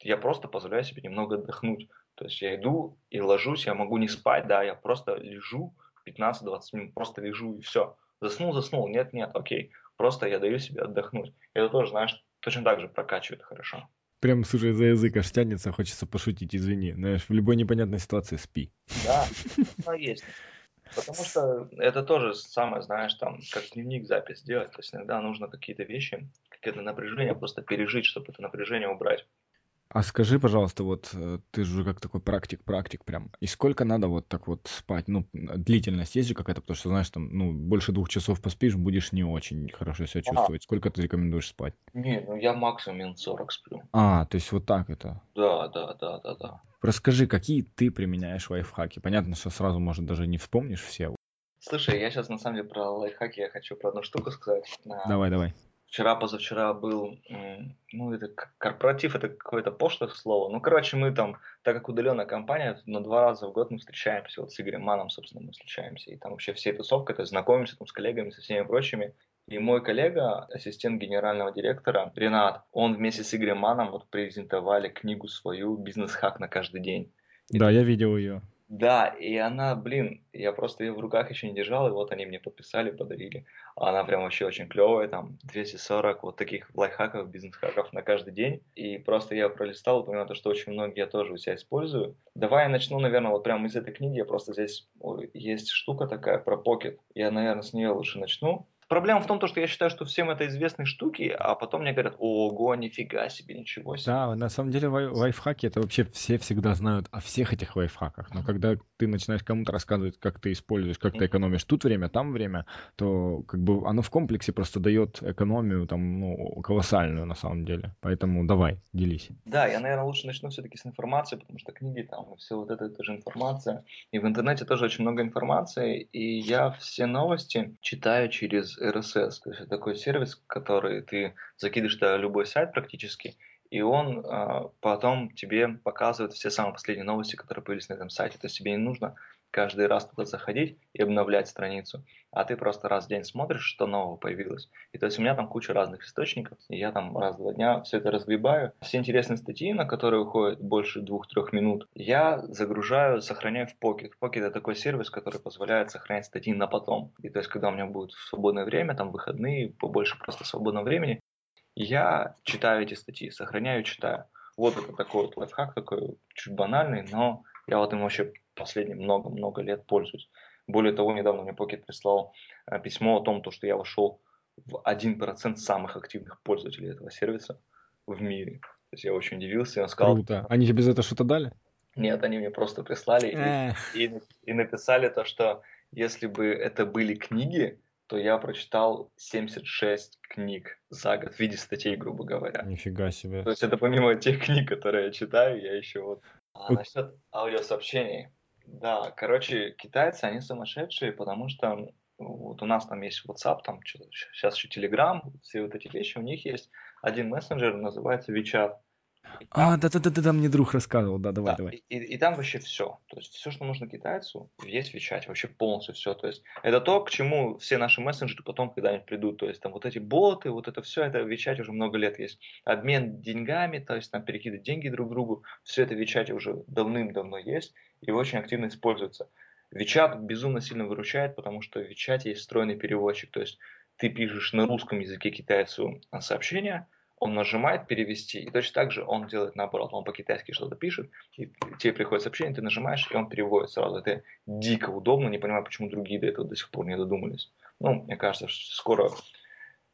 я просто позволяю себе немного отдохнуть. То есть я иду и ложусь, я могу не спать, да, я просто лежу 15-20 минут, просто лежу и все. Заснул, заснул, нет, нет, окей. Просто я даю себе отдохнуть. Это тоже, знаешь, точно так же прокачивает хорошо. Прям, слушай, за язык аж тянется, хочется пошутить, извини. Знаешь, в любой непонятной ситуации спи. Да, ну, есть. Потому что это тоже самое, знаешь, там, как дневник запись делать. То есть иногда нужно какие-то вещи, какое-то напряжение просто пережить, чтобы это напряжение убрать. А скажи, пожалуйста, вот э, ты же как такой практик-практик прям. И сколько надо вот так вот спать? Ну, длительность есть же какая-то, потому что, знаешь, там, ну, больше двух часов поспишь, будешь не очень хорошо себя чувствовать. А. Сколько ты рекомендуешь спать? Не, ну я максимум минут 40 сплю. А, то есть вот так это? Да, да, да, да, да. Расскажи, какие ты применяешь лайфхаки? Понятно, что сразу, может, даже не вспомнишь все. Слушай, я сейчас на самом деле про лайфхаки я хочу про одну штуку сказать. Давай, давай. Вчера, позавчера был, ну, это корпоратив, это какое-то пошлое слово. Ну, короче, мы там, так как удаленная компания, на два раза в год мы встречаемся. Вот с Игорем Маном, собственно, мы встречаемся. И там вообще все тусовка, то есть знакомимся там, с коллегами, со всеми прочими. И мой коллега, ассистент генерального директора, Ренат, он вместе с Игорем Маном вот презентовали книгу свою «Бизнес-хак на каждый день». И да, я видел ее. Да, и она, блин, я просто ее в руках еще не держал, и вот они мне подписали, подарили. Она прям вообще очень клевая, там 240 вот таких лайфхаков, бизнес-хаков на каждый день. И просто я пролистал, понял, то, что очень многие я тоже у себя использую. Давай я начну, наверное, вот прямо из этой книги. Я просто здесь есть штука такая про покет. Я, наверное, с нее лучше начну. Проблема в том, что я считаю, что всем это известные штуки, а потом мне говорят, ого, нифига себе, ничего себе. Да, на самом деле лай- лайфхаки это вообще все всегда знают о всех этих лайфхаках. Но когда ты начинаешь кому-то рассказывать, как ты используешь, как ты экономишь тут время, там время, то как бы оно в комплексе просто дает экономию там, ну, колоссальную на самом деле. Поэтому давай, делись. Да, я, наверное, лучше начну все-таки с информации, потому что книги там, все вот это, это же информация. И в интернете тоже очень много информации, и я все новости читаю через RSS. То есть это такой сервис, который ты закидываешь на любой сайт практически, и он э, потом тебе показывает все самые последние новости, которые появились на этом сайте. То есть тебе не нужно каждый раз туда заходить и обновлять страницу, а ты просто раз в день смотришь, что нового появилось. И то есть у меня там куча разных источников, и я там раз в два дня все это разгребаю. Все интересные статьи, на которые уходит больше двух-трех минут, я загружаю, сохраняю в Pocket. Pocket это такой сервис, который позволяет сохранять статьи на потом. И то есть когда у меня будет свободное время, там выходные, побольше просто свободного времени, я читаю эти статьи, сохраняю, читаю. Вот это такой вот лайфхак, такой чуть банальный, но я вот им вообще последние много-много лет пользуюсь. Более того, недавно мне Pocket прислал э, письмо о том, что я вошел в 1% самых активных пользователей этого сервиса в мире. То есть я очень удивился, он сказал... Круто. Они тебе за это что-то дали? Нет, они мне просто прислали и, и, и написали то, что если бы это были книги, то я прочитал 76 книг за год в виде статей, грубо говоря. Нифига себе. То есть это помимо тех книг, которые я читаю, я еще вот... А насчет аудиосообщений. Да, короче, китайцы, они сумасшедшие, потому что вот у нас там есть WhatsApp, там сейчас еще Telegram, все вот эти вещи, у них есть один мессенджер, называется WeChat. А, да-да-да, мне друг рассказывал, да, давай, да, давай. И, и, и там вообще все. То есть все, что нужно китайцу, есть в WeChat, вообще полностью все. То есть это то, к чему все наши мессенджеры потом когда-нибудь придут. То есть там вот эти боты, вот это все, это в WeChat уже много лет есть. Обмен деньгами, то есть там перекидывать деньги друг другу, все это в WeChat уже давным-давно есть и очень активно используется. WeChat безумно сильно выручает, потому что в WeChat есть встроенный переводчик. То есть ты пишешь на русском языке китайцу сообщение, он нажимает перевести, и точно так же он делает наоборот, он по-китайски что-то пишет, и тебе приходит сообщение, ты нажимаешь, и он переводит сразу. Это дико удобно, не понимаю, почему другие до этого до сих пор не додумались. Ну, мне кажется, что скоро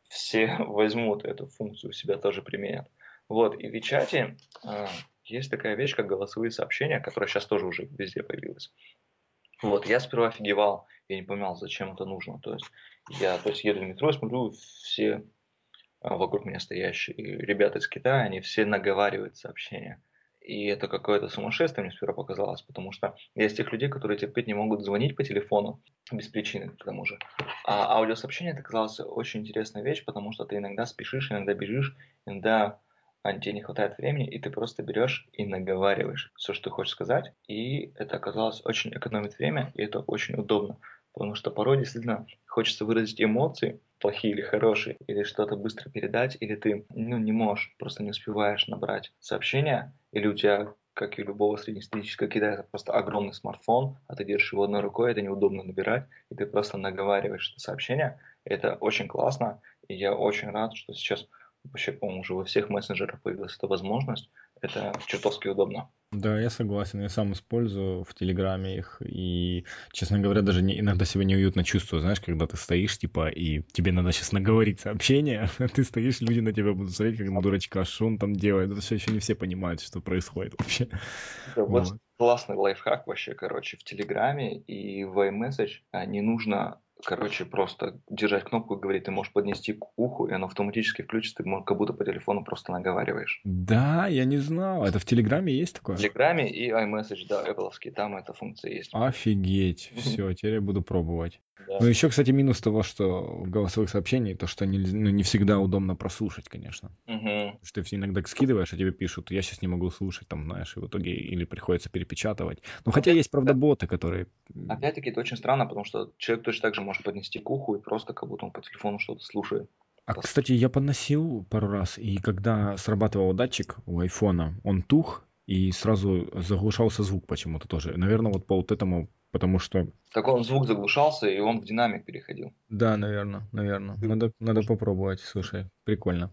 все [laughs] возьмут эту функцию себя тоже применят. Вот, и в WeChat э, есть такая вещь, как голосовые сообщения, которая сейчас тоже уже везде появилась. Вот, я сперва офигевал, я не понимал, зачем это нужно. То есть я то есть, еду в метро смотрю, все а, вокруг меня стоящие ребята из Китая, они все наговаривают сообщения. И это какое-то сумасшествие мне сперва показалось, потому что из тех людей, которые терпеть не могут звонить по телефону без причины, к тому же. А аудиосообщение это казалось очень интересная вещь, потому что ты иногда спешишь, иногда бежишь, иногда а, тебе не хватает времени, и ты просто берешь и наговариваешь все, что ты хочешь сказать. И это оказалось очень экономит время, и это очень удобно. Потому что порой действительно хочется выразить эмоции, плохие или хорошие, или что-то быстро передать, или ты ну, не можешь, просто не успеваешь набрать сообщения, или у тебя, как и у любого среднестатистического китайца, просто огромный смартфон, а ты держишь его одной рукой, это неудобно набирать, и ты просто наговариваешь это сообщение. Это очень классно, и я очень рад, что сейчас вообще, по-моему, уже во всех мессенджерах появилась эта возможность. Это чертовски удобно. Да, я согласен. Я сам использую в Телеграме их. И, честно говоря, даже не, иногда себя неуютно чувствую. Знаешь, когда ты стоишь, типа, и тебе надо сейчас наговорить сообщение, [laughs] а ты стоишь, люди на тебя будут смотреть, как на дурачка, что он там делает. Это все еще не все понимают, что происходит вообще. Да, вот. вот классный лайфхак вообще, короче, в Телеграме и в iMessage не нужно короче, просто держать кнопку и говорить, ты можешь поднести к уху, и оно автоматически включится, ты как будто по телефону просто наговариваешь. Да, я не знал. Это в Телеграме есть такое? В Телеграме и iMessage, да, Apple, там эта функция есть. Офигеть. Все, теперь я буду пробовать. Да. Ну, еще, кстати, минус того, что в голосовых сообщениях, то, что не, ну, не всегда удобно прослушать, конечно. Угу. Что ты иногда скидываешь, а тебе пишут, я сейчас не могу слушать, там, знаешь, и в итоге или приходится перепечатывать. Ну, хотя есть, правда, боты, которые... Опять-таки, это очень странно, потому что человек точно так же может поднести к уху и просто как будто он по телефону что-то слушает. А, кстати, я подносил пару раз, и когда срабатывал датчик у айфона, он тух, и сразу заглушался звук почему-то тоже. Наверное, вот по вот этому, потому что... Так он звук заглушался, и он в динамик переходил. Да, наверное, наверное. Надо, надо попробовать, слушай, прикольно.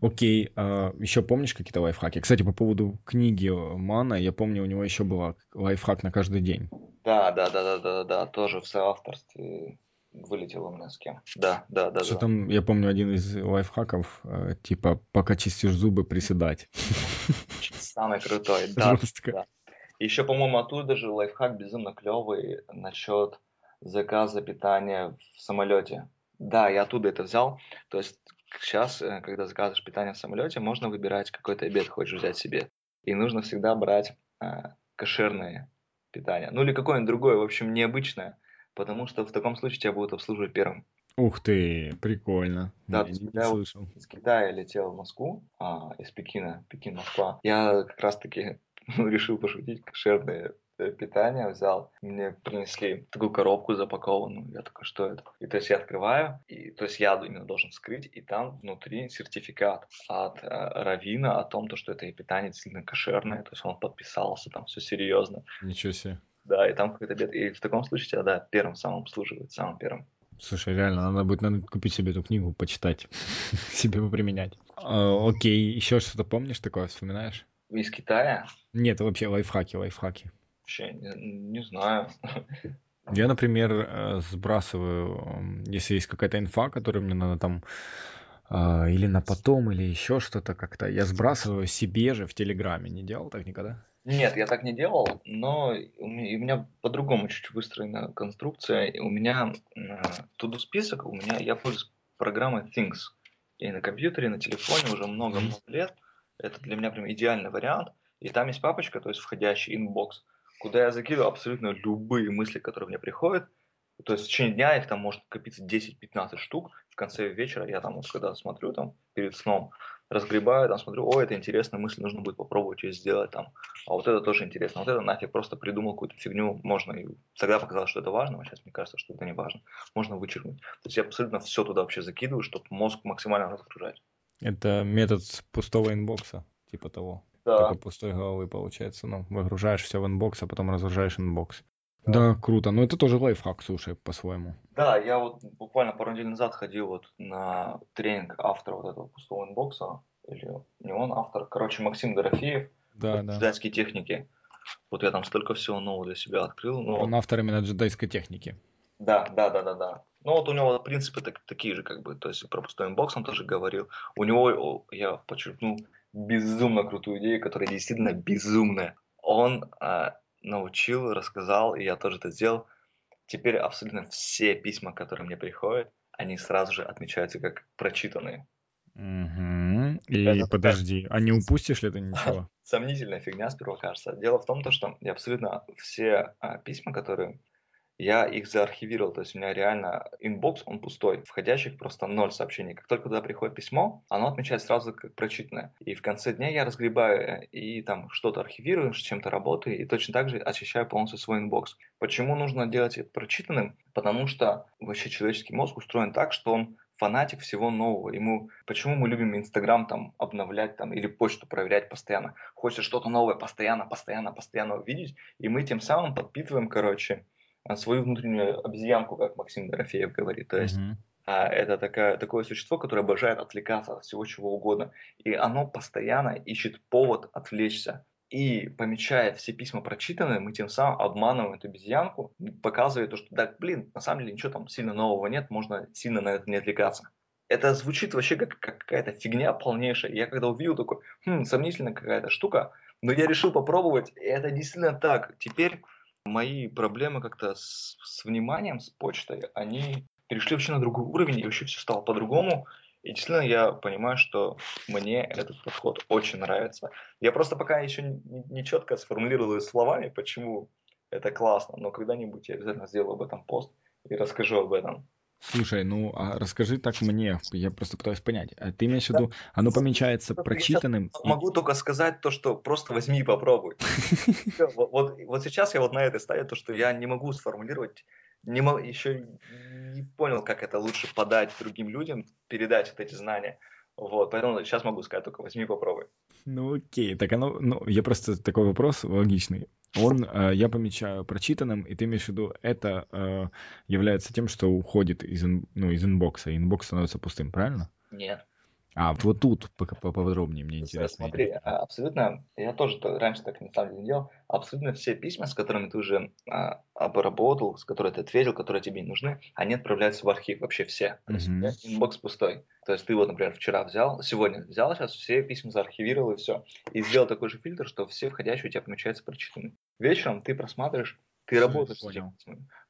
Окей, а еще помнишь какие-то лайфхаки? Кстати, по поводу книги Мана, я помню, у него еще был лайфхак на каждый день. Да, да, да, да, да, да, тоже в соавторстве вылетел у меня с кем. Да, да, да. Что да. там, я помню, один из лайфхаков, э, типа, пока чистишь зубы, приседать. Самый крутой, [laughs] да. да. Еще, по-моему, оттуда же лайфхак безумно клевый насчет заказа питания в самолете. Да, я оттуда это взял. То есть сейчас, э, когда заказываешь питание в самолете, можно выбирать, какой то обед хочешь взять себе. И нужно всегда брать э, кошерное питание. Ну или какое-нибудь другое, в общем, необычное потому что в таком случае тебя будут обслуживать первым. Ух ты, прикольно. Да, я не слышал. Из Китая летел в Москву, а, из Пекина, Пекин, Москва. Я как раз-таки [laughs] ну, решил пошутить, кошерное э, питание взял, мне принесли такую коробку запакованную, я такой, что это? И то есть я открываю, и то есть я именно должен вскрыть, и там внутри сертификат от э, Равина о том, то, что это питание действительно кошерное, то есть он подписался, там все серьезно. Ничего себе. Да, и там какой-то бед. И в таком случае тебя, да, первым самым обслуживают, самым первым. Слушай, реально, надо будет надо купить себе эту книгу, почитать, [laughs] себе поприменять. А, окей, еще что-то помнишь такое, вспоминаешь? Из Китая? Нет, вообще лайфхаки, лайфхаки. Вообще, не, не знаю. Я, например, э, сбрасываю, если есть какая-то инфа, которую мне надо там а, или на потом, или еще что-то как-то, я сбрасываю себе же в Телеграме. Не делал так никогда? Нет, я так не делал, но у меня, меня по-другому чуть-чуть выстроена конструкция. У меня to-do список, у меня я пользуюсь программой Things. И на компьютере, и на телефоне уже много-много лет. Это для меня прям идеальный вариант. И там есть папочка, то есть входящий inbox, куда я закидываю абсолютно любые мысли, которые мне приходят. То есть в течение дня их там может копиться 10-15 штук. В конце вечера я там вот когда смотрю там перед сном, разгребаю, там смотрю, о, это интересная мысль, нужно будет попробовать ее сделать там. А вот это тоже интересно. Вот это нафиг просто придумал какую-то фигню, можно и тогда показалось, что это важно, а сейчас мне кажется, что это не важно. Можно вычеркнуть. То есть я абсолютно все туда вообще закидываю, чтобы мозг максимально разгружать. Это метод пустого inbox а, типа того. Да. Только пустой головы получается. Ну, выгружаешь все в inbox, а потом разгружаешь inbox. Да, круто. Но это тоже лайфхак, слушай, по-своему. Да, я вот буквально пару недель назад ходил вот на тренинг автора вот этого пустого inbox а. Или не он автор. Короче, Максим Дорофеев. Да, да. Джедайские техники. Вот я там столько всего нового для себя открыл. Ну, он автор именно джедайской техники. Да, да, да, да, да. Ну вот у него принципы так, такие же, как бы, то есть про пустой inbox он тоже говорил. У него, я подчерпнул, безумно крутую идею, которая действительно безумная. Он а, научил, рассказал, и я тоже это сделал. Теперь абсолютно все письма, которые мне приходят, они сразу же отмечаются как прочитанные. Угу. И это подожди, такая... а не упустишь ли ты ничего? [laughs] Сомнительная фигня сперва кажется. Дело в том, что я абсолютно все а, письма, которые я их заархивировал, то есть у меня реально inbox, он пустой, входящих просто ноль сообщений. Как только туда приходит письмо, оно отмечает сразу как прочитанное. И в конце дня я разгребаю и там что-то архивирую, с чем-то работаю, и точно так же очищаю полностью свой inbox. Почему нужно делать это прочитанным? Потому что вообще человеческий мозг устроен так, что он фанатик всего нового. Ему, почему мы любим Инстаграм там обновлять там или почту проверять постоянно? Хочется что-то новое постоянно, постоянно, постоянно увидеть, и мы тем самым подпитываем, короче, свою внутреннюю обезьянку, как Максим Дорофеев говорит. То есть mm-hmm. а, это такая, такое существо, которое обожает отвлекаться от всего чего угодно. И оно постоянно ищет повод отвлечься. И помечая все письма прочитанные, мы тем самым обманываем эту обезьянку, показывая то, что да, блин, на самом деле ничего там сильно нового нет, можно сильно на это не отвлекаться. Это звучит вообще как, как какая-то фигня полнейшая. Я когда увидел такой, хм, сомнительная какая-то штука, но я решил попробовать, и это действительно так. Теперь мои проблемы как-то с, с вниманием, с почтой, они перешли вообще на другой уровень, и вообще все стало по-другому. И действительно я понимаю, что мне этот подход очень нравится. Я просто пока еще не, не четко сформулирую словами, почему это классно, но когда-нибудь я обязательно сделаю об этом пост и расскажу об этом. Слушай, ну а расскажи так мне, я просто пытаюсь понять. А ты имеешь в виду, оно помечается прочитанным? Могу только сказать то, что просто возьми и попробуй. [laughs] Вот, вот сейчас я вот на этой стадии, то, что я не могу сформулировать, не еще не понял, как это лучше подать другим людям, передать вот эти знания. Вот, поэтому сейчас могу сказать только возьми, попробуй. Ну окей, так оно, ну я просто такой вопрос логичный. Он, э, я помечаю прочитанным, и ты имеешь в виду, это э, является тем, что уходит из, ну, из инбокса, инбокс становится пустым, правильно? Нет. А, вот тут поподробнее мне интересно. Смотри, а, абсолютно, я тоже раньше так на самом деле не делал, абсолютно все письма, с которыми ты уже а, обработал, с которыми ты ответил, которые тебе не нужны, они отправляются в архив, вообще все. То есть mm-hmm. инбокс пустой. То есть ты вот, например, вчера взял, сегодня взял, сейчас все письма заархивировал и все. И сделал такой же фильтр, что все входящие у тебя помечаются прочитанными. Вечером ты просматриваешь ты работаешь с этим.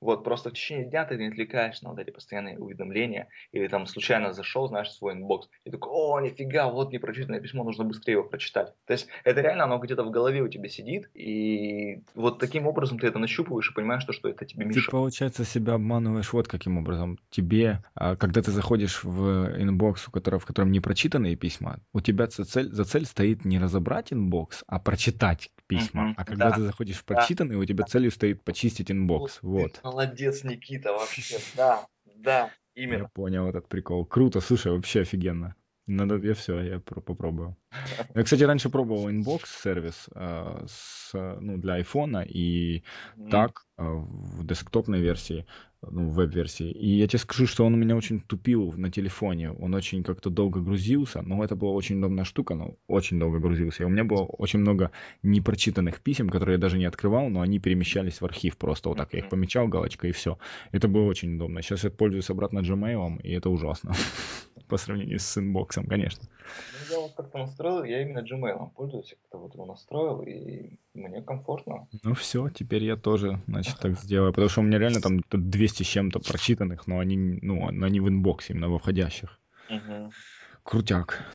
Вот, просто в течение дня ты не отвлекаешься на вот эти постоянные уведомления, или там случайно зашел, знаешь, в свой инбокс, и такой, о, нифига, вот непрочитанное письмо, нужно быстрее его прочитать. То есть это реально, оно где-то в голове у тебя сидит, и вот таким образом ты это нащупываешь и понимаешь, что, что это тебе мешает. Ты, получается, себя обманываешь вот каким образом. Тебе, а, когда ты заходишь в инбокс, в котором, в котором не прочитанные письма, у тебя за цель, за цель стоит не разобрать инбокс, а прочитать письма. Mm-hmm, а когда да, ты заходишь в прочитанный, да. у тебя целью стоит почистить инбокс. Вот. Молодец, Никита, вообще. Да, да, именно. Я понял этот прикол. Круто, слушай, вообще офигенно. Надо, я все, я попробую. Я, кстати, раньше пробовал Inbox сервис э, с, ну, для iPhone и mm. так э, в десктопной версии, ну, в веб-версии. И я тебе скажу, что он у меня очень тупил на телефоне. Он очень как-то долго грузился, но это была очень удобная штука, но очень долго грузился. И у меня было очень много непрочитанных писем, которые я даже не открывал, но они перемещались в архив просто вот так. Я их помечал галочкой и все. Это было очень удобно. Сейчас я пользуюсь обратно Gmail, и это ужасно. [laughs] по сравнению с инбоксом, конечно. Ну, я вот как-то настроил, я именно Gmail пользуюсь, как-то вот его настроил, и мне комфортно. Ну все, теперь я тоже, значит, так сделаю, потому что у меня реально там 200 с чем-то прочитанных, но они, ну, они в инбоксе, именно во входящих. Угу. Крутяк.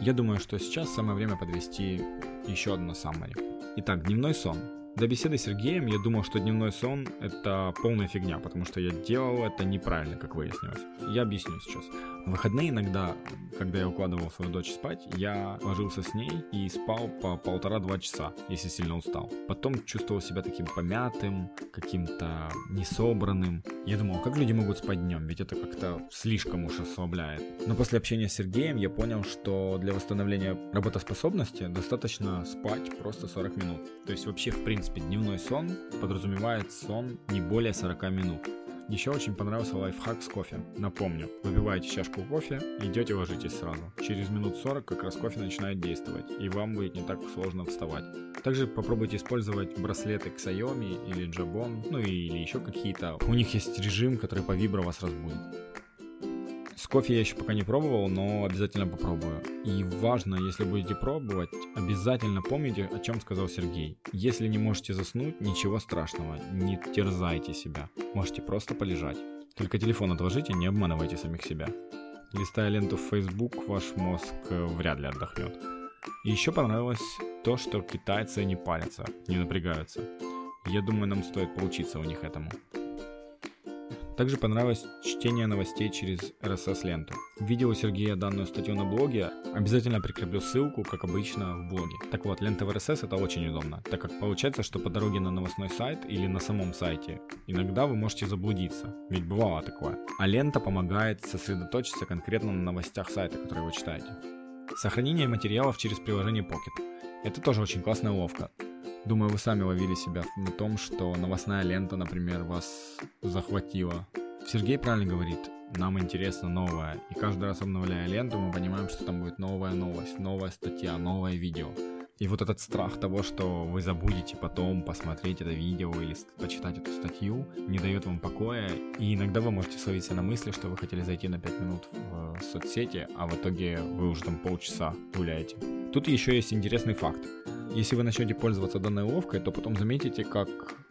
Я думаю, что сейчас самое время подвести еще одно саммари. Итак, дневной сон. До беседы с Сергеем я думал, что дневной сон — это полная фигня, потому что я делал это неправильно, как выяснилось. Я объясню сейчас. В выходные иногда, когда я укладывал свою дочь спать, я ложился с ней и спал по полтора-два часа, если сильно устал. Потом чувствовал себя таким помятым, каким-то несобранным. Я думал, как люди могут спать днем, ведь это как-то слишком уж ослабляет. Но после общения с Сергеем я понял, что для восстановления работоспособности достаточно спать просто 40 минут. То есть вообще, в принципе, дневной сон подразумевает сон не более 40 минут. Еще очень понравился лайфхак с кофе. Напомню, выпиваете чашку кофе, идете ложитесь сразу. Через минут 40 как раз кофе начинает действовать, и вам будет не так сложно вставать. Также попробуйте использовать браслеты Xiaomi или Jabon, ну или еще какие-то. У них есть режим, который по вибро вас разбудит. С кофе я еще пока не пробовал, но обязательно попробую. И важно, если будете пробовать, обязательно помните, о чем сказал Сергей. Если не можете заснуть, ничего страшного, не терзайте себя. Можете просто полежать. Только телефон отложите, не обманывайте самих себя. Листая ленту в Facebook, ваш мозг э, вряд ли отдохнет. И еще понравилось то, что китайцы не парятся, не напрягаются. Я думаю, нам стоит поучиться у них этому. Также понравилось чтение новостей через RSS-ленту. Видел у Сергея данную статью на блоге, обязательно прикреплю ссылку, как обычно, в блоге. Так вот, лента в RSS это очень удобно, так как получается, что по дороге на новостной сайт или на самом сайте иногда вы можете заблудиться, ведь бывало такое. А лента помогает сосредоточиться конкретно на новостях сайта, которые вы читаете. Сохранение материалов через приложение Pocket. Это тоже очень классная уловка. Думаю, вы сами ловили себя на том, что новостная лента, например, вас захватила. Сергей правильно говорит, нам интересно новое. И каждый раз обновляя ленту, мы понимаем, что там будет новая новость, новая статья, новое видео. И вот этот страх того, что вы забудете потом посмотреть это видео или почитать эту статью, не дает вам покоя. И иногда вы можете словить на мысли, что вы хотели зайти на 5 минут в соцсети, а в итоге вы уже там полчаса гуляете. Тут еще есть интересный факт. Если вы начнете пользоваться данной уловкой, то потом заметите, как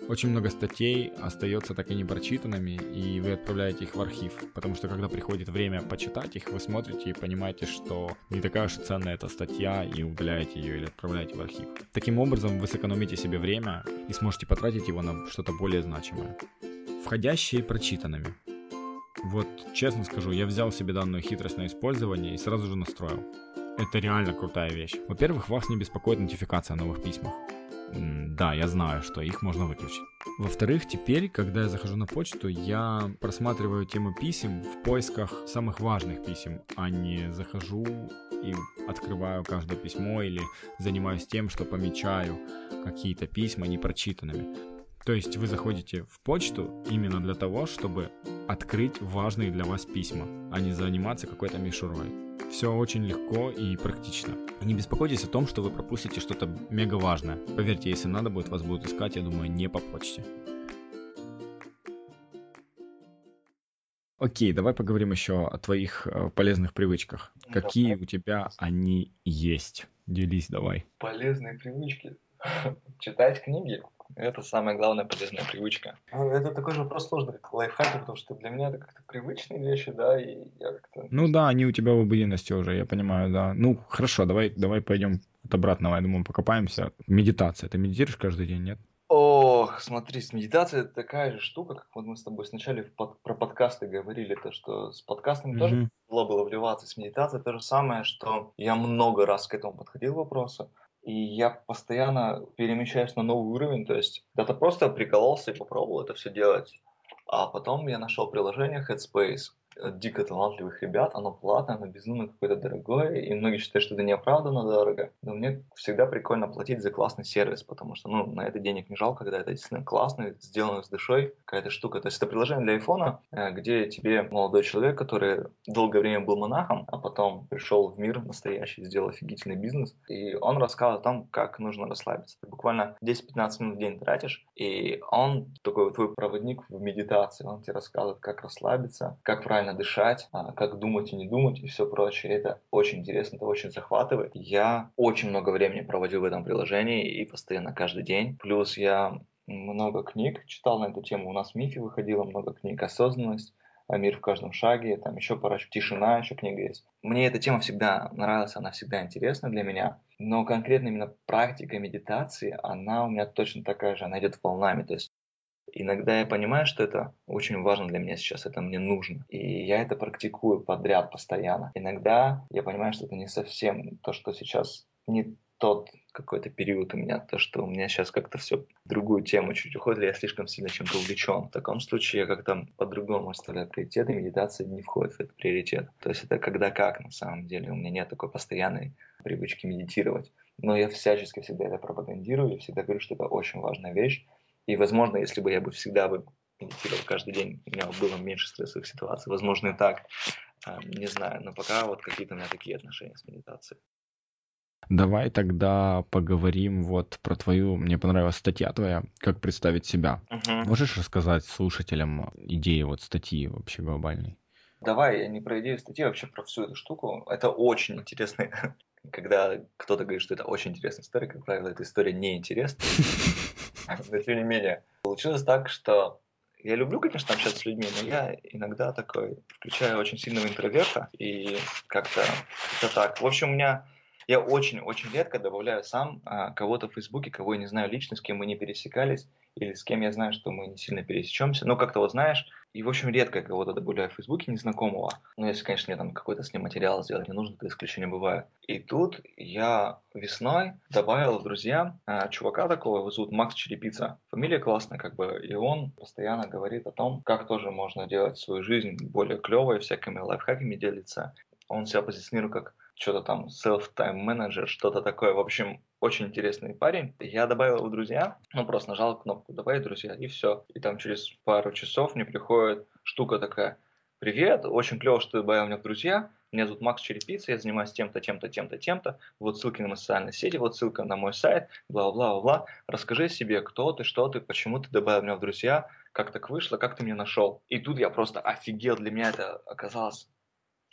очень много статей остается так и не прочитанными, и вы отправляете их в архив. Потому что когда приходит время почитать их, вы смотрите и понимаете, что не такая уж ценная эта статья, и удаляете ее или отправляете в архив. Таким образом, вы сэкономите себе время и сможете потратить его на что-то более значимое. Входящие прочитанными. Вот, честно скажу, я взял себе данную хитрость на использование и сразу же настроил. Это реально крутая вещь. Во-первых, вас не беспокоит нотификация о новых письмах. Да, я знаю, что их можно выключить. Во-вторых, теперь, когда я захожу на почту, я просматриваю тему писем в поисках самых важных писем, а не захожу и открываю каждое письмо или занимаюсь тем, что помечаю какие-то письма непрочитанными. То есть вы заходите в почту именно для того, чтобы открыть важные для вас письма, а не заниматься какой-то мишурой. Все очень легко и практично. Не беспокойтесь о том, что вы пропустите что-то мега важное. Поверьте, если надо будет, вас будут искать, я думаю, не по почте. Окей, давай поговорим еще о твоих э, полезных привычках. Какие у тебя они есть? Делись давай. Полезные привычки. [laughs] Читать книги. Это самая главная полезная привычка. Ну, это такой же вопрос сложный, как лайфхаки, потому что для меня это как-то привычные вещи, да, и я как-то... Ну да, они у тебя в обыденности уже, я понимаю, да. Ну, хорошо, давай, давай пойдем от обратного, я думаю, покопаемся. Медитация. Ты медитируешь каждый день, нет? Ох, смотри, с медитацией это такая же штука, как вот мы с тобой сначала под, про подкасты говорили, то что с подкастами mm-hmm. тоже было было вливаться, с медитацией то же самое, что я много раз к этому подходил вопросу, и я постоянно перемещаюсь на новый уровень, то есть когда-то просто прикололся и попробовал это все делать. А потом я нашел приложение Headspace, дико талантливых ребят, оно платное, оно безумно какое-то дорогое, и многие считают, что это неоправданно дорого, но мне всегда прикольно платить за классный сервис, потому что, ну, на это денег не жалко, когда это действительно классно, сделано с душой, какая-то штука. То есть это приложение для айфона, э, где тебе молодой человек, который долгое время был монахом, а потом пришел в мир настоящий, сделал офигительный бизнес, и он рассказывает о том, как нужно расслабиться. Ты буквально 10-15 минут в день тратишь, и он такой твой проводник в медитации, он тебе рассказывает, как расслабиться, как правильно правильно дышать, а, как думать и не думать и все прочее. Это очень интересно, это очень захватывает. Я очень много времени проводил в этом приложении и постоянно каждый день. Плюс я много книг читал на эту тему. У нас в МИФе выходило много книг «Осознанность», «Мир в каждом шаге», там еще пара, «Тишина» еще книга есть. Мне эта тема всегда нравилась, она всегда интересна для меня, но конкретно именно практика медитации, она у меня точно такая же, она идет волнами, то есть Иногда я понимаю, что это очень важно для меня сейчас, это мне нужно. И я это практикую подряд, постоянно. Иногда я понимаю, что это не совсем то, что сейчас не тот какой-то период у меня, то, что у меня сейчас как-то все в другую тему чуть уходит, или я слишком сильно чем-то увлечен. В таком случае я как-то по-другому оставляю приоритеты, медитация не входит в этот приоритет. То есть это когда как на самом деле. У меня нет такой постоянной привычки медитировать. Но я всячески всегда это пропагандирую, я всегда говорю, что это очень важная вещь, и, возможно, если бы я бы всегда бы медитировал каждый день, у меня было меньше стрессовых ситуаций. Возможно, и так. А, не знаю, но пока вот какие-то у меня такие отношения с медитацией. Давай тогда поговорим вот про твою, мне понравилась статья твоя, как представить себя. Угу. Можешь рассказать слушателям идеи вот статьи вообще глобальной? Давай, я не про идею статьи, а вообще про всю эту штуку. Это очень интересно. [laughs] Когда кто-то говорит, что это очень интересная история, как правило, эта история неинтересная. [laughs] [laughs] Но тем не менее, получилось так, что я люблю, конечно, общаться с людьми, но я иногда такой включаю очень сильного интроверта и как-то это так. В общем, у меня я очень-очень редко добавляю сам а, кого-то в Фейсбуке, кого я не знаю лично, с кем мы не пересекались, или с кем я знаю, что мы не сильно пересечемся. Но как-то вот знаешь, и в общем редко кого-то добавляю в Фейсбуке незнакомого. Ну, если, конечно, мне там какой-то с ним материал сделать не нужно, то исключения бывает. И тут я весной добавил в друзья а, чувака такого, его зовут Макс Черепица. Фамилия классная, как бы, и он постоянно говорит о том, как тоже можно делать свою жизнь более клевой, всякими лайфхаками делиться. Он себя позиционирует как что-то там self-time manager, что-то такое. В общем, очень интересный парень. Я добавил его в друзья, ну просто нажал кнопку «Добавить друзья» и все. И там через пару часов мне приходит штука такая «Привет, очень клево, что ты добавил меня в друзья. Меня зовут Макс Черепица, я занимаюсь тем-то, тем-то, тем-то, тем-то. Вот ссылки на мои социальные сети, вот ссылка на мой сайт, бла-бла-бла. Расскажи себе, кто ты, что ты, почему ты добавил меня в друзья, как так вышло, как ты меня нашел. И тут я просто офигел, для меня это оказалось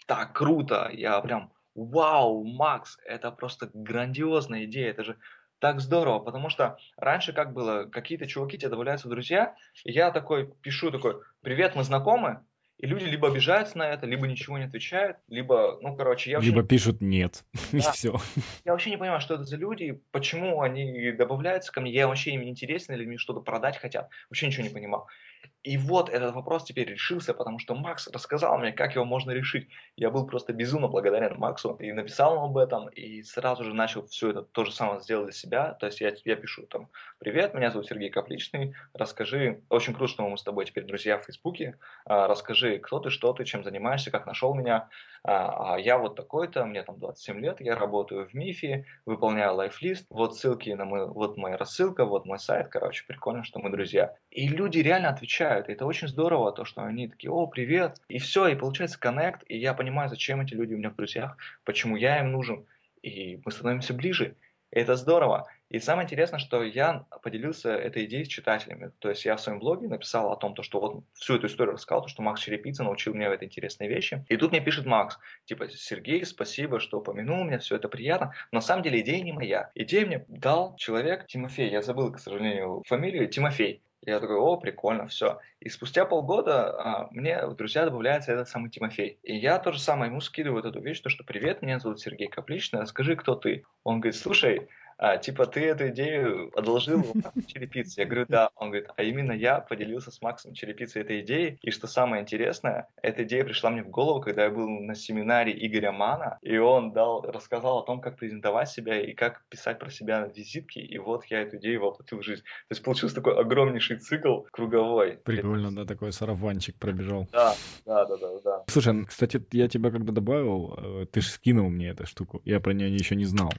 так круто. Я прям вау, Макс, это просто грандиозная идея, это же так здорово, потому что раньше как было, какие-то чуваки тебе добавляются в друзья, и я такой пишу такой, привет, мы знакомы, и люди либо обижаются на это, либо ничего не отвечают, либо, ну, короче, я вообще... Либо пишут нет, [laughs] да. и все. Я вообще не понимаю, что это за люди, почему они добавляются ко мне, я вообще им не интересен, или мне что-то продать хотят, вообще ничего не понимал. И вот этот вопрос теперь решился, потому что Макс рассказал мне, как его можно решить. Я был просто безумно благодарен Максу и написал ему об этом, и сразу же начал все это то же самое сделать для себя. То есть я, я пишу там, привет, меня зовут Сергей Капличный, расскажи, очень круто, что мы с тобой теперь друзья в Фейсбуке, а, расскажи, кто ты, что ты, чем занимаешься, как нашел меня. А, а я вот такой-то, мне там 27 лет, я работаю в МИФе, выполняю лайфлист, вот ссылки на мой, вот моя рассылка, вот мой сайт, короче, прикольно, что мы друзья. И люди реально отвечают, и это очень здорово, то, что они такие, о, привет, и все, и получается коннект, и я понимаю, зачем эти люди у меня в друзьях, почему я им нужен, и мы становимся ближе. И это здорово. И самое интересное, что я поделился этой идеей с читателями. То есть я в своем блоге написал о том, то, что вот всю эту историю рассказал, то, что Макс Черепица научил меня в этой интересной вещи. И тут мне пишет Макс, типа, Сергей, спасибо, что упомянул меня, все это приятно. Но на самом деле идея не моя. Идею мне дал человек Тимофей. Я забыл, к сожалению, фамилию. Тимофей. Я такой, о, прикольно, все. И спустя полгода а, мне в друзья добавляется этот самый Тимофей. И я то же самое ему скидываю эту вещь, то, что привет, меня зовут Сергей Капличный, расскажи, кто ты. Он говорит, слушай, а, типа, ты эту идею одолжил Черепицы? Я говорю, да. Он говорит, а именно я поделился с Максом Черепицей этой идеей. И что самое интересное, эта идея пришла мне в голову, когда я был на семинаре Игоря Мана, и он дал, рассказал о том, как презентовать себя и как писать про себя на визитке, и вот я эту идею воплотил в жизнь. То есть получился такой огромнейший цикл круговой. Прикольно, да, такой сарафанчик пробежал. Да, да, да, да, да. Слушай, кстати, я тебя когда добавил, э, ты же скинул мне эту штуку, я про нее еще не знал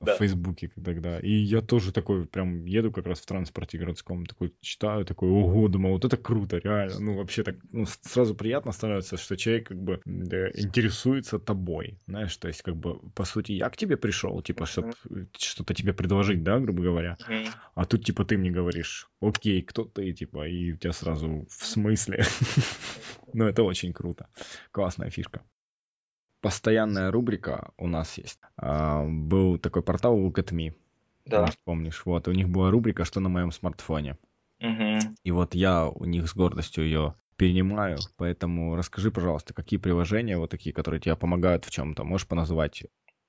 в Фейсбуке тогда. И я тоже такой прям еду как раз в транспорте городском, такой читаю, такой, ого, думаю, вот это круто, реально. Ну, вообще так, ну, сразу приятно становится, что человек как бы да, интересуется тобой, знаешь, то есть как бы, по сути, я к тебе пришел, типа, чтобы что-то тебе предложить, да, грубо говоря. А тут, типа, ты мне говоришь, окей, кто ты, типа, и у тебя сразу в смысле. [laughs] Ну, это очень круто. Классная фишка постоянная рубрика у нас есть. А, был такой портал Look at Me. Да. Может, помнишь. Вот, у них была рубрика «Что на моем смартфоне?». Угу. И вот я у них с гордостью ее перенимаю, поэтому расскажи, пожалуйста, какие приложения вот такие, которые тебе помогают в чем-то, можешь поназвать?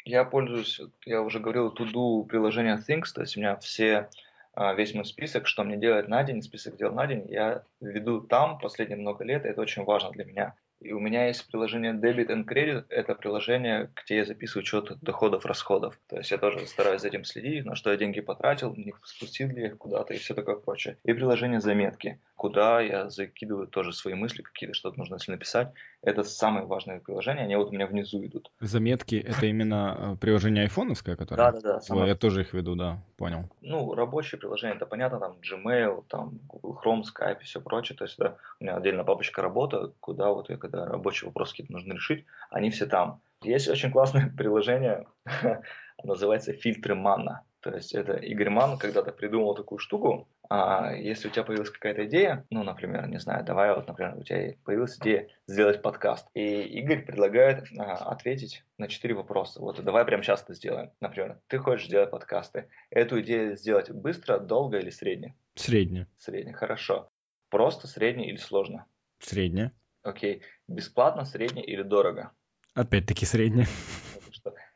Я пользуюсь, я уже говорил, туду приложение Things, то есть у меня все а, весь мой список, что мне делать на день, список дел на день, я веду там последние много лет, и это очень важно для меня. И у меня есть приложение Debit and Credit. Это приложение, где я записываю учет доходов, расходов. То есть я тоже стараюсь за этим следить, на что я деньги потратил, не спустил ли их куда-то и все такое прочее. И приложение Заметки, куда я закидываю тоже свои мысли, какие-то что-то нужно если написать. Это самые важные приложения, они вот у меня внизу идут. Заметки — это именно э, приложение айфоновское, которое? Да-да-да. Само... Я тоже их веду, да, понял. Ну, рабочие приложения, это понятно, там Gmail, там Google Chrome, Skype и все прочее. То есть да, у меня отдельно папочка работа, куда вот я когда рабочие вопросы какие-то нужно решить, они все там. Есть очень классное [laughs] приложение, [laughs] называется «Фильтры Манна». То есть это Игорь Ман когда-то придумал такую штуку, а если у тебя появилась какая-то идея, ну, например, не знаю, давай вот, например, у тебя появилась идея сделать подкаст, и Игорь предлагает а, ответить на четыре вопроса. Вот давай прямо сейчас это сделаем. Например, ты хочешь сделать подкасты. Эту идею сделать быстро, долго или средне? Средне. Средне, хорошо. Просто, средне или сложно? Средне. Окей. Бесплатно, средне или дорого? Опять-таки средне.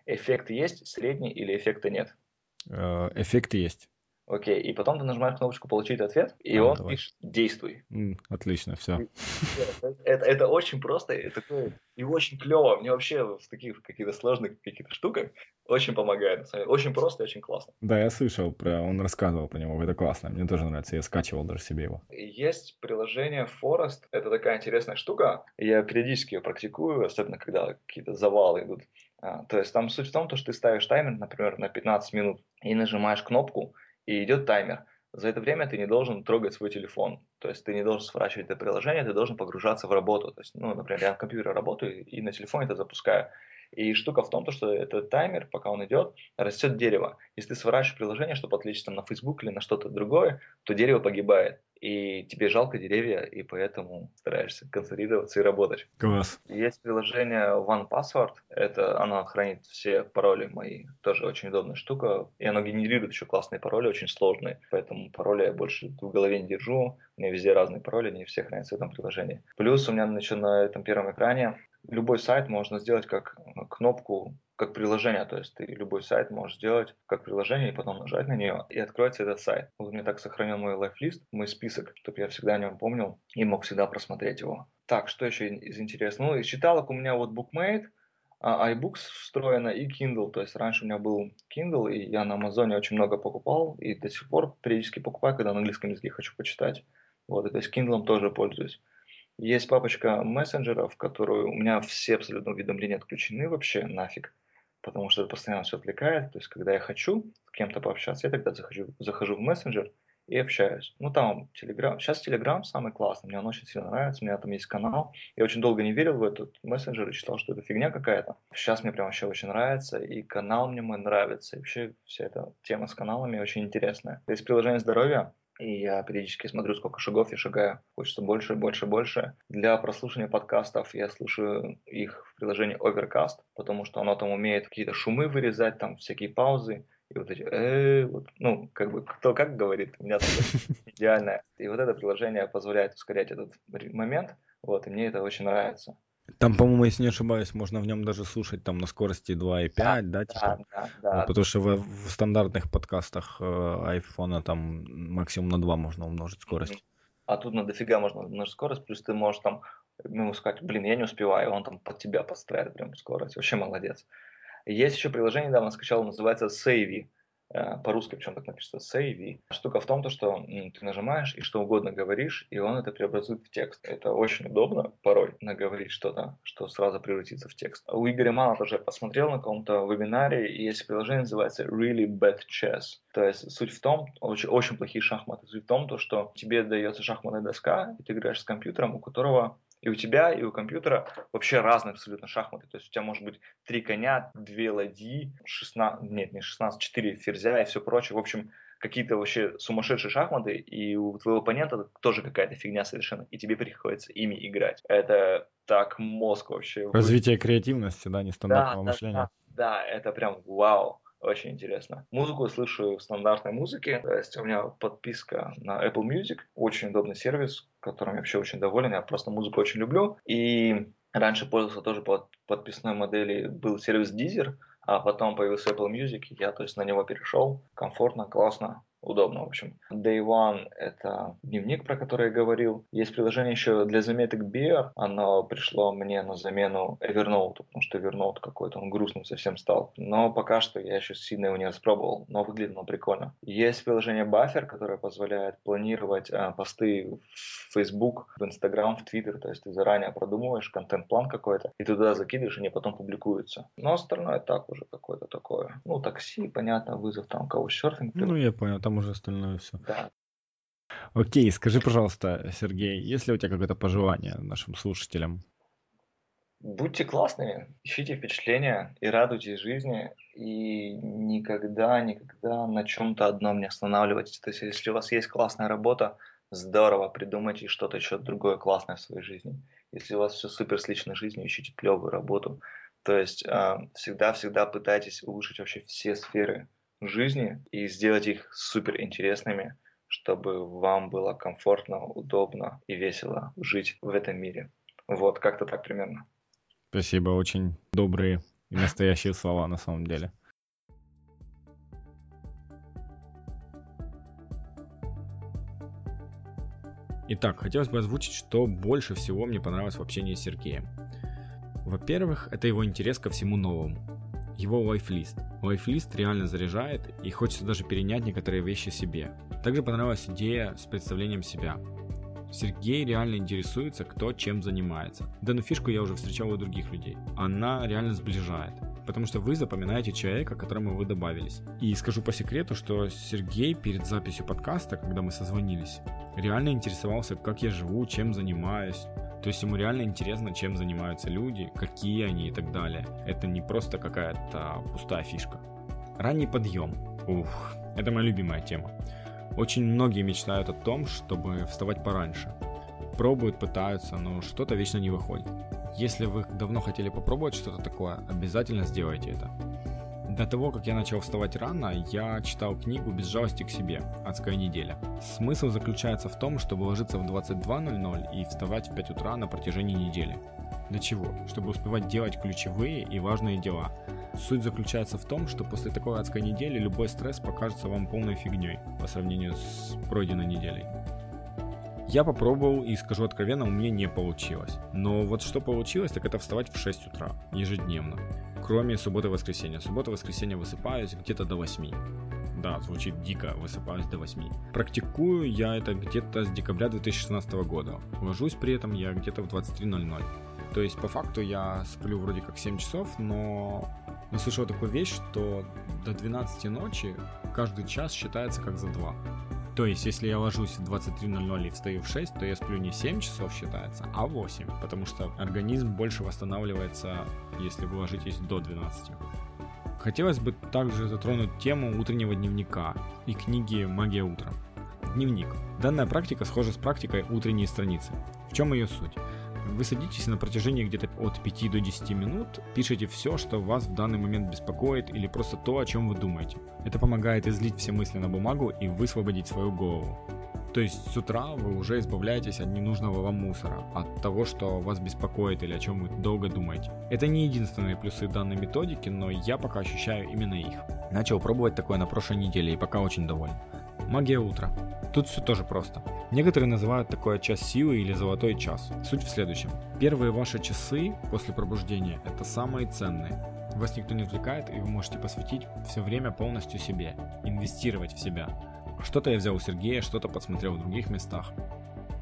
Эффект есть, средний или эффекта нет? Э, эффект есть. Окей, и потом ты нажимаешь кнопочку «Получить ответ», и а, он давай. пишет «Действуй». Mm, отлично, все. Это, это очень просто и, такое, и очень клево. Мне вообще в таких каких-то сложных каких-то штуках очень помогает. Очень просто и очень классно. Да, я слышал, про, он рассказывал про него, это классно. Мне тоже нравится, я скачивал даже себе его. Есть приложение Forest, это такая интересная штука. Я периодически ее практикую, особенно когда какие-то завалы идут. А, то есть там суть в том, что ты ставишь таймер, например, на 15 минут и нажимаешь кнопку, и идет таймер. За это время ты не должен трогать свой телефон. То есть ты не должен сворачивать это приложение, ты должен погружаться в работу. То есть, ну, например, я на компьютере работаю и на телефоне это запускаю. И штука в том, что этот таймер, пока он идет, растет дерево. Если ты сворачиваешь приложение, чтобы отвлечься там, на Facebook или на что-то другое, то дерево погибает и тебе жалко деревья, и поэтому стараешься концентрироваться и работать. Класс. Есть приложение One Password, это оно хранит все пароли мои, тоже очень удобная штука, и оно генерирует еще классные пароли, очень сложные, поэтому пароли я больше в голове не держу, у меня везде разные пароли, не все хранятся в этом приложении. Плюс у меня еще на этом первом экране любой сайт можно сделать как кнопку как приложение, то есть ты любой сайт можешь сделать как приложение и потом нажать на нее, и откроется этот сайт. Вот мне так сохранил мой лайфлист, мой список, чтобы я всегда о нем помнил и мог всегда просмотреть его. Так, что еще из интересного? Ну, из читалок у меня вот BookMate, а iBooks встроено и Kindle. То есть раньше у меня был Kindle, и я на Амазоне очень много покупал, и до сих пор периодически покупаю, когда на английском языке хочу почитать. Вот, и то есть Kindle тоже пользуюсь. Есть папочка мессенджеров, в которую у меня все абсолютно уведомления отключены вообще нафиг, потому что это постоянно все отвлекает. То есть, когда я хочу с кем-то пообщаться, я тогда захожу, захожу в мессенджер и общаюсь. Ну, там Telegram. Сейчас Telegram самый классный, мне он очень сильно нравится, у меня там есть канал. Я очень долго не верил в этот мессенджер и считал, что это фигня какая-то. Сейчас мне прям вообще очень нравится, и канал мне мой нравится, и вообще вся эта тема с каналами очень интересная. Есть приложение здоровья, и я периодически смотрю, сколько шагов я шагаю. Хочется больше, больше, больше. Для прослушивания подкастов я слушаю их в приложении Overcast, потому что оно там умеет какие-то шумы вырезать, там всякие паузы. И вот эти, э, вот, ну, как бы, кто как говорит, у меня [laughs] идеальное. И вот это приложение позволяет ускорять этот момент, вот, и мне это очень нравится. Там, по-моему, если не ошибаюсь, можно в нем даже слушать там на скорости 2,5, да, да, типа? да, да, да. Потому что в, в стандартных подкастах э, iPhone там максимум на 2 можно умножить скорость. А тут на дофига можно умножить скорость, плюс ты можешь там ему сказать, блин, я не успеваю, он там под тебя подстраивает прям скорость. Вообще молодец. Есть еще приложение, недавно скачал, называется Savvy. Э, по-русски причем так написано save. Штука в том, то, что ты нажимаешь и что угодно говоришь, и он это преобразует в текст. Это очень удобно порой наговорить что-то, что сразу превратится в текст. У Игоря Мана тоже посмотрел на каком-то вебинаре, и есть приложение, называется Really Bad Chess. То есть суть в том, очень, очень плохие шахматы, суть в том, то, что тебе дается шахматная доска, и ты играешь с компьютером, у которого и у тебя, и у компьютера вообще разные абсолютно шахматы. То есть у тебя может быть три коня, две ладьи, 16, нет, не 16, 4 ферзя и все прочее. В общем, какие-то вообще сумасшедшие шахматы, и у твоего оппонента тоже какая-то фигня совершенно, и тебе приходится ими играть. Это так мозг вообще... Развитие креативности, да, нестандартного да, мышления. Да, да, это прям вау. Очень интересно. Музыку слышу в стандартной музыке. Есть у меня подписка на Apple Music. Очень удобный сервис, которым я вообще очень доволен. Я просто музыку очень люблю. И раньше пользовался тоже под подписной модели. Был сервис Deezer, а потом появился Apple Music. Я то есть на него перешел. Комфортно, классно удобно, в общем. Day One — это дневник, про который я говорил. Есть приложение еще для заметок Beer. Оно пришло мне на замену Evernote, потому что Evernote какой-то, он грустным совсем стал. Но пока что я еще сильно его не распробовал, но выглядит оно прикольно. Есть приложение Buffer, которое позволяет планировать э, посты в Facebook, в Instagram, в Twitter, то есть ты заранее продумываешь контент-план какой-то, и туда закидываешь, и они потом публикуются. Но остальное так уже какое-то такое. Ну, такси, понятно, вызов там, каучсерфинг. Ну, я понял, там уже остальное все. Да. Окей, скажи, пожалуйста, Сергей, есть ли у тебя какое-то пожелание нашим слушателям? Будьте классными, ищите впечатления и радуйтесь жизни, и никогда, никогда на чем-то одном не останавливайтесь. То есть, если у вас есть классная работа, здорово, придумайте что-то еще другое классное в своей жизни. Если у вас все супер с личной жизнью, ищите клевую работу. То есть, всегда-всегда пытайтесь улучшить вообще все сферы жизни и сделать их супер интересными, чтобы вам было комфортно, удобно и весело жить в этом мире. Вот, как-то так примерно. Спасибо, очень добрые и настоящие слова на самом деле. Итак, хотелось бы озвучить, что больше всего мне понравилось в общении с Сергеем. Во-первых, это его интерес ко всему новому его лайфлист. Лайфлист реально заряжает и хочется даже перенять некоторые вещи себе. Также понравилась идея с представлением себя. Сергей реально интересуется, кто чем занимается. Данную фишку я уже встречал у других людей. Она реально сближает. Потому что вы запоминаете человека, которому вы добавились. И скажу по секрету, что Сергей перед записью подкаста, когда мы созвонились, реально интересовался, как я живу, чем занимаюсь, то есть ему реально интересно, чем занимаются люди, какие они и так далее. Это не просто какая-то пустая фишка. Ранний подъем. Ух, это моя любимая тема. Очень многие мечтают о том, чтобы вставать пораньше. Пробуют, пытаются, но что-то вечно не выходит. Если вы давно хотели попробовать что-то такое, обязательно сделайте это. До того, как я начал вставать рано, я читал книгу «Без жалости к себе. Адская неделя». Смысл заключается в том, чтобы ложиться в 22.00 и вставать в 5 утра на протяжении недели. Для чего? Чтобы успевать делать ключевые и важные дела. Суть заключается в том, что после такой адской недели любой стресс покажется вам полной фигней по сравнению с пройденной неделей. Я попробовал и скажу откровенно, у меня не получилось. Но вот что получилось, так это вставать в 6 утра ежедневно. Кроме субботы и воскресенья. Суббота и воскресенье высыпаюсь где-то до 8. Да, звучит дико, высыпаюсь до 8. Практикую я это где-то с декабря 2016 года. Ложусь при этом я где-то в 23.00. То есть по факту я сплю вроде как 7 часов, но но слышал такую вещь, что до 12 ночи каждый час считается как за 2. То есть, если я ложусь в 23.00 и встаю в 6, то я сплю не 7 часов считается, а 8, потому что организм больше восстанавливается, если вы ложитесь до 12. Хотелось бы также затронуть тему утреннего дневника и книги «Магия утра». Дневник. Данная практика схожа с практикой утренней страницы. В чем ее суть? Вы садитесь на протяжении где-то от 5 до 10 минут, пишите все, что вас в данный момент беспокоит или просто то, о чем вы думаете. Это помогает излить все мысли на бумагу и высвободить свою голову. То есть с утра вы уже избавляетесь от ненужного вам мусора, от того, что вас беспокоит или о чем вы долго думаете. Это не единственные плюсы данной методики, но я пока ощущаю именно их. Начал пробовать такое на прошлой неделе и пока очень доволен. Магия утра. Тут все тоже просто. Некоторые называют такое час силы или золотой час. Суть в следующем. Первые ваши часы после пробуждения – это самые ценные. Вас никто не отвлекает, и вы можете посвятить все время полностью себе, инвестировать в себя. Что-то я взял у Сергея, что-то подсмотрел в других местах.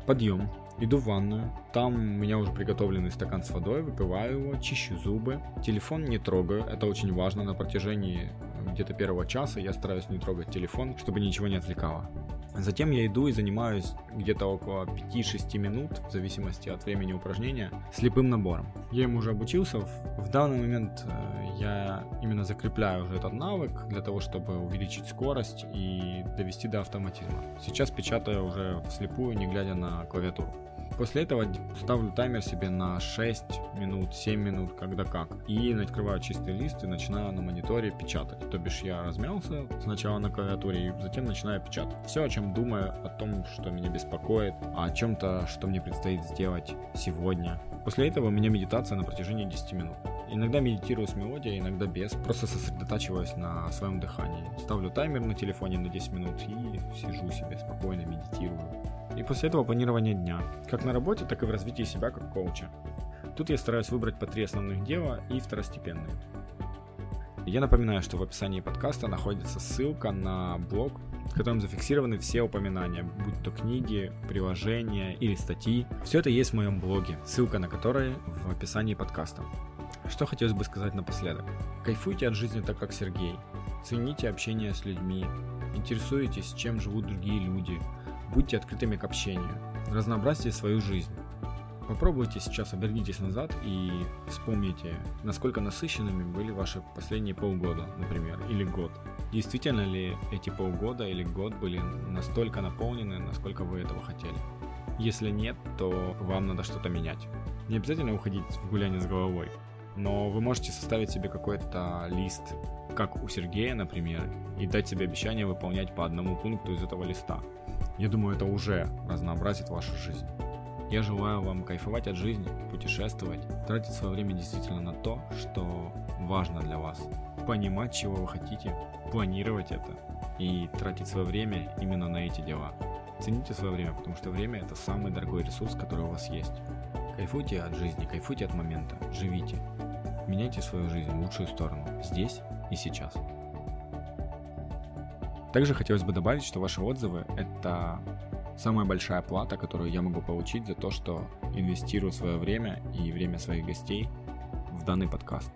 Подъем, иду в ванную, там у меня уже приготовленный стакан с водой, выпиваю его, чищу зубы, телефон не трогаю, это очень важно. На протяжении где-то первого часа я стараюсь не трогать телефон, чтобы ничего не отвлекало. Затем я иду и занимаюсь где-то около 5-6 минут, в зависимости от времени упражнения, слепым набором. Я ему уже обучился. В данный момент э, я именно закрепляю уже этот навык для того, чтобы увеличить скорость и довести до автоматизма. Сейчас печатаю уже вслепую, не глядя на клавиатуру. После этого ставлю таймер себе на 6 минут, 7 минут, когда как. И открываю чистый лист и начинаю на мониторе печатать. То бишь я размялся сначала на клавиатуре и затем начинаю печатать. Все, о чем думаю, о том, что меня беспокоит, о чем-то, что мне предстоит сделать сегодня. После этого у меня медитация на протяжении 10 минут. Иногда медитирую с мелодией, иногда без. Просто сосредотачиваюсь на своем дыхании. Ставлю таймер на телефоне на 10 минут и сижу себе спокойно, медитирую. И после этого планирование дня, как на работе, так и в развитии себя как коуча. Тут я стараюсь выбрать по три основных дела и второстепенные. Я напоминаю, что в описании подкаста находится ссылка на блог, в котором зафиксированы все упоминания, будь то книги, приложения или статьи. Все это есть в моем блоге, ссылка на который в описании подкаста. Что хотелось бы сказать напоследок. Кайфуйте от жизни так, как Сергей. Цените общение с людьми. Интересуйтесь, чем живут другие люди. Будьте открытыми к общению. Разнообразьте свою жизнь. Попробуйте сейчас обернитесь назад и вспомните, насколько насыщенными были ваши последние полгода, например, или год. Действительно ли эти полгода или год были настолько наполнены, насколько вы этого хотели? Если нет, то вам надо что-то менять. Не обязательно уходить в гуляние с головой, но вы можете составить себе какой-то лист, как у Сергея, например, и дать себе обещание выполнять по одному пункту из этого листа. Я думаю, это уже разнообразит вашу жизнь. Я желаю вам кайфовать от жизни, путешествовать, тратить свое время действительно на то, что важно для вас, понимать, чего вы хотите, планировать это и тратить свое время именно на эти дела. Цените свое время, потому что время это самый дорогой ресурс, который у вас есть. Кайфуйте от жизни, кайфуйте от момента, живите. Меняйте свою жизнь в лучшую сторону, здесь и сейчас. Также хотелось бы добавить, что ваши отзывы – это самая большая плата, которую я могу получить за то, что инвестирую свое время и время своих гостей в данный подкаст.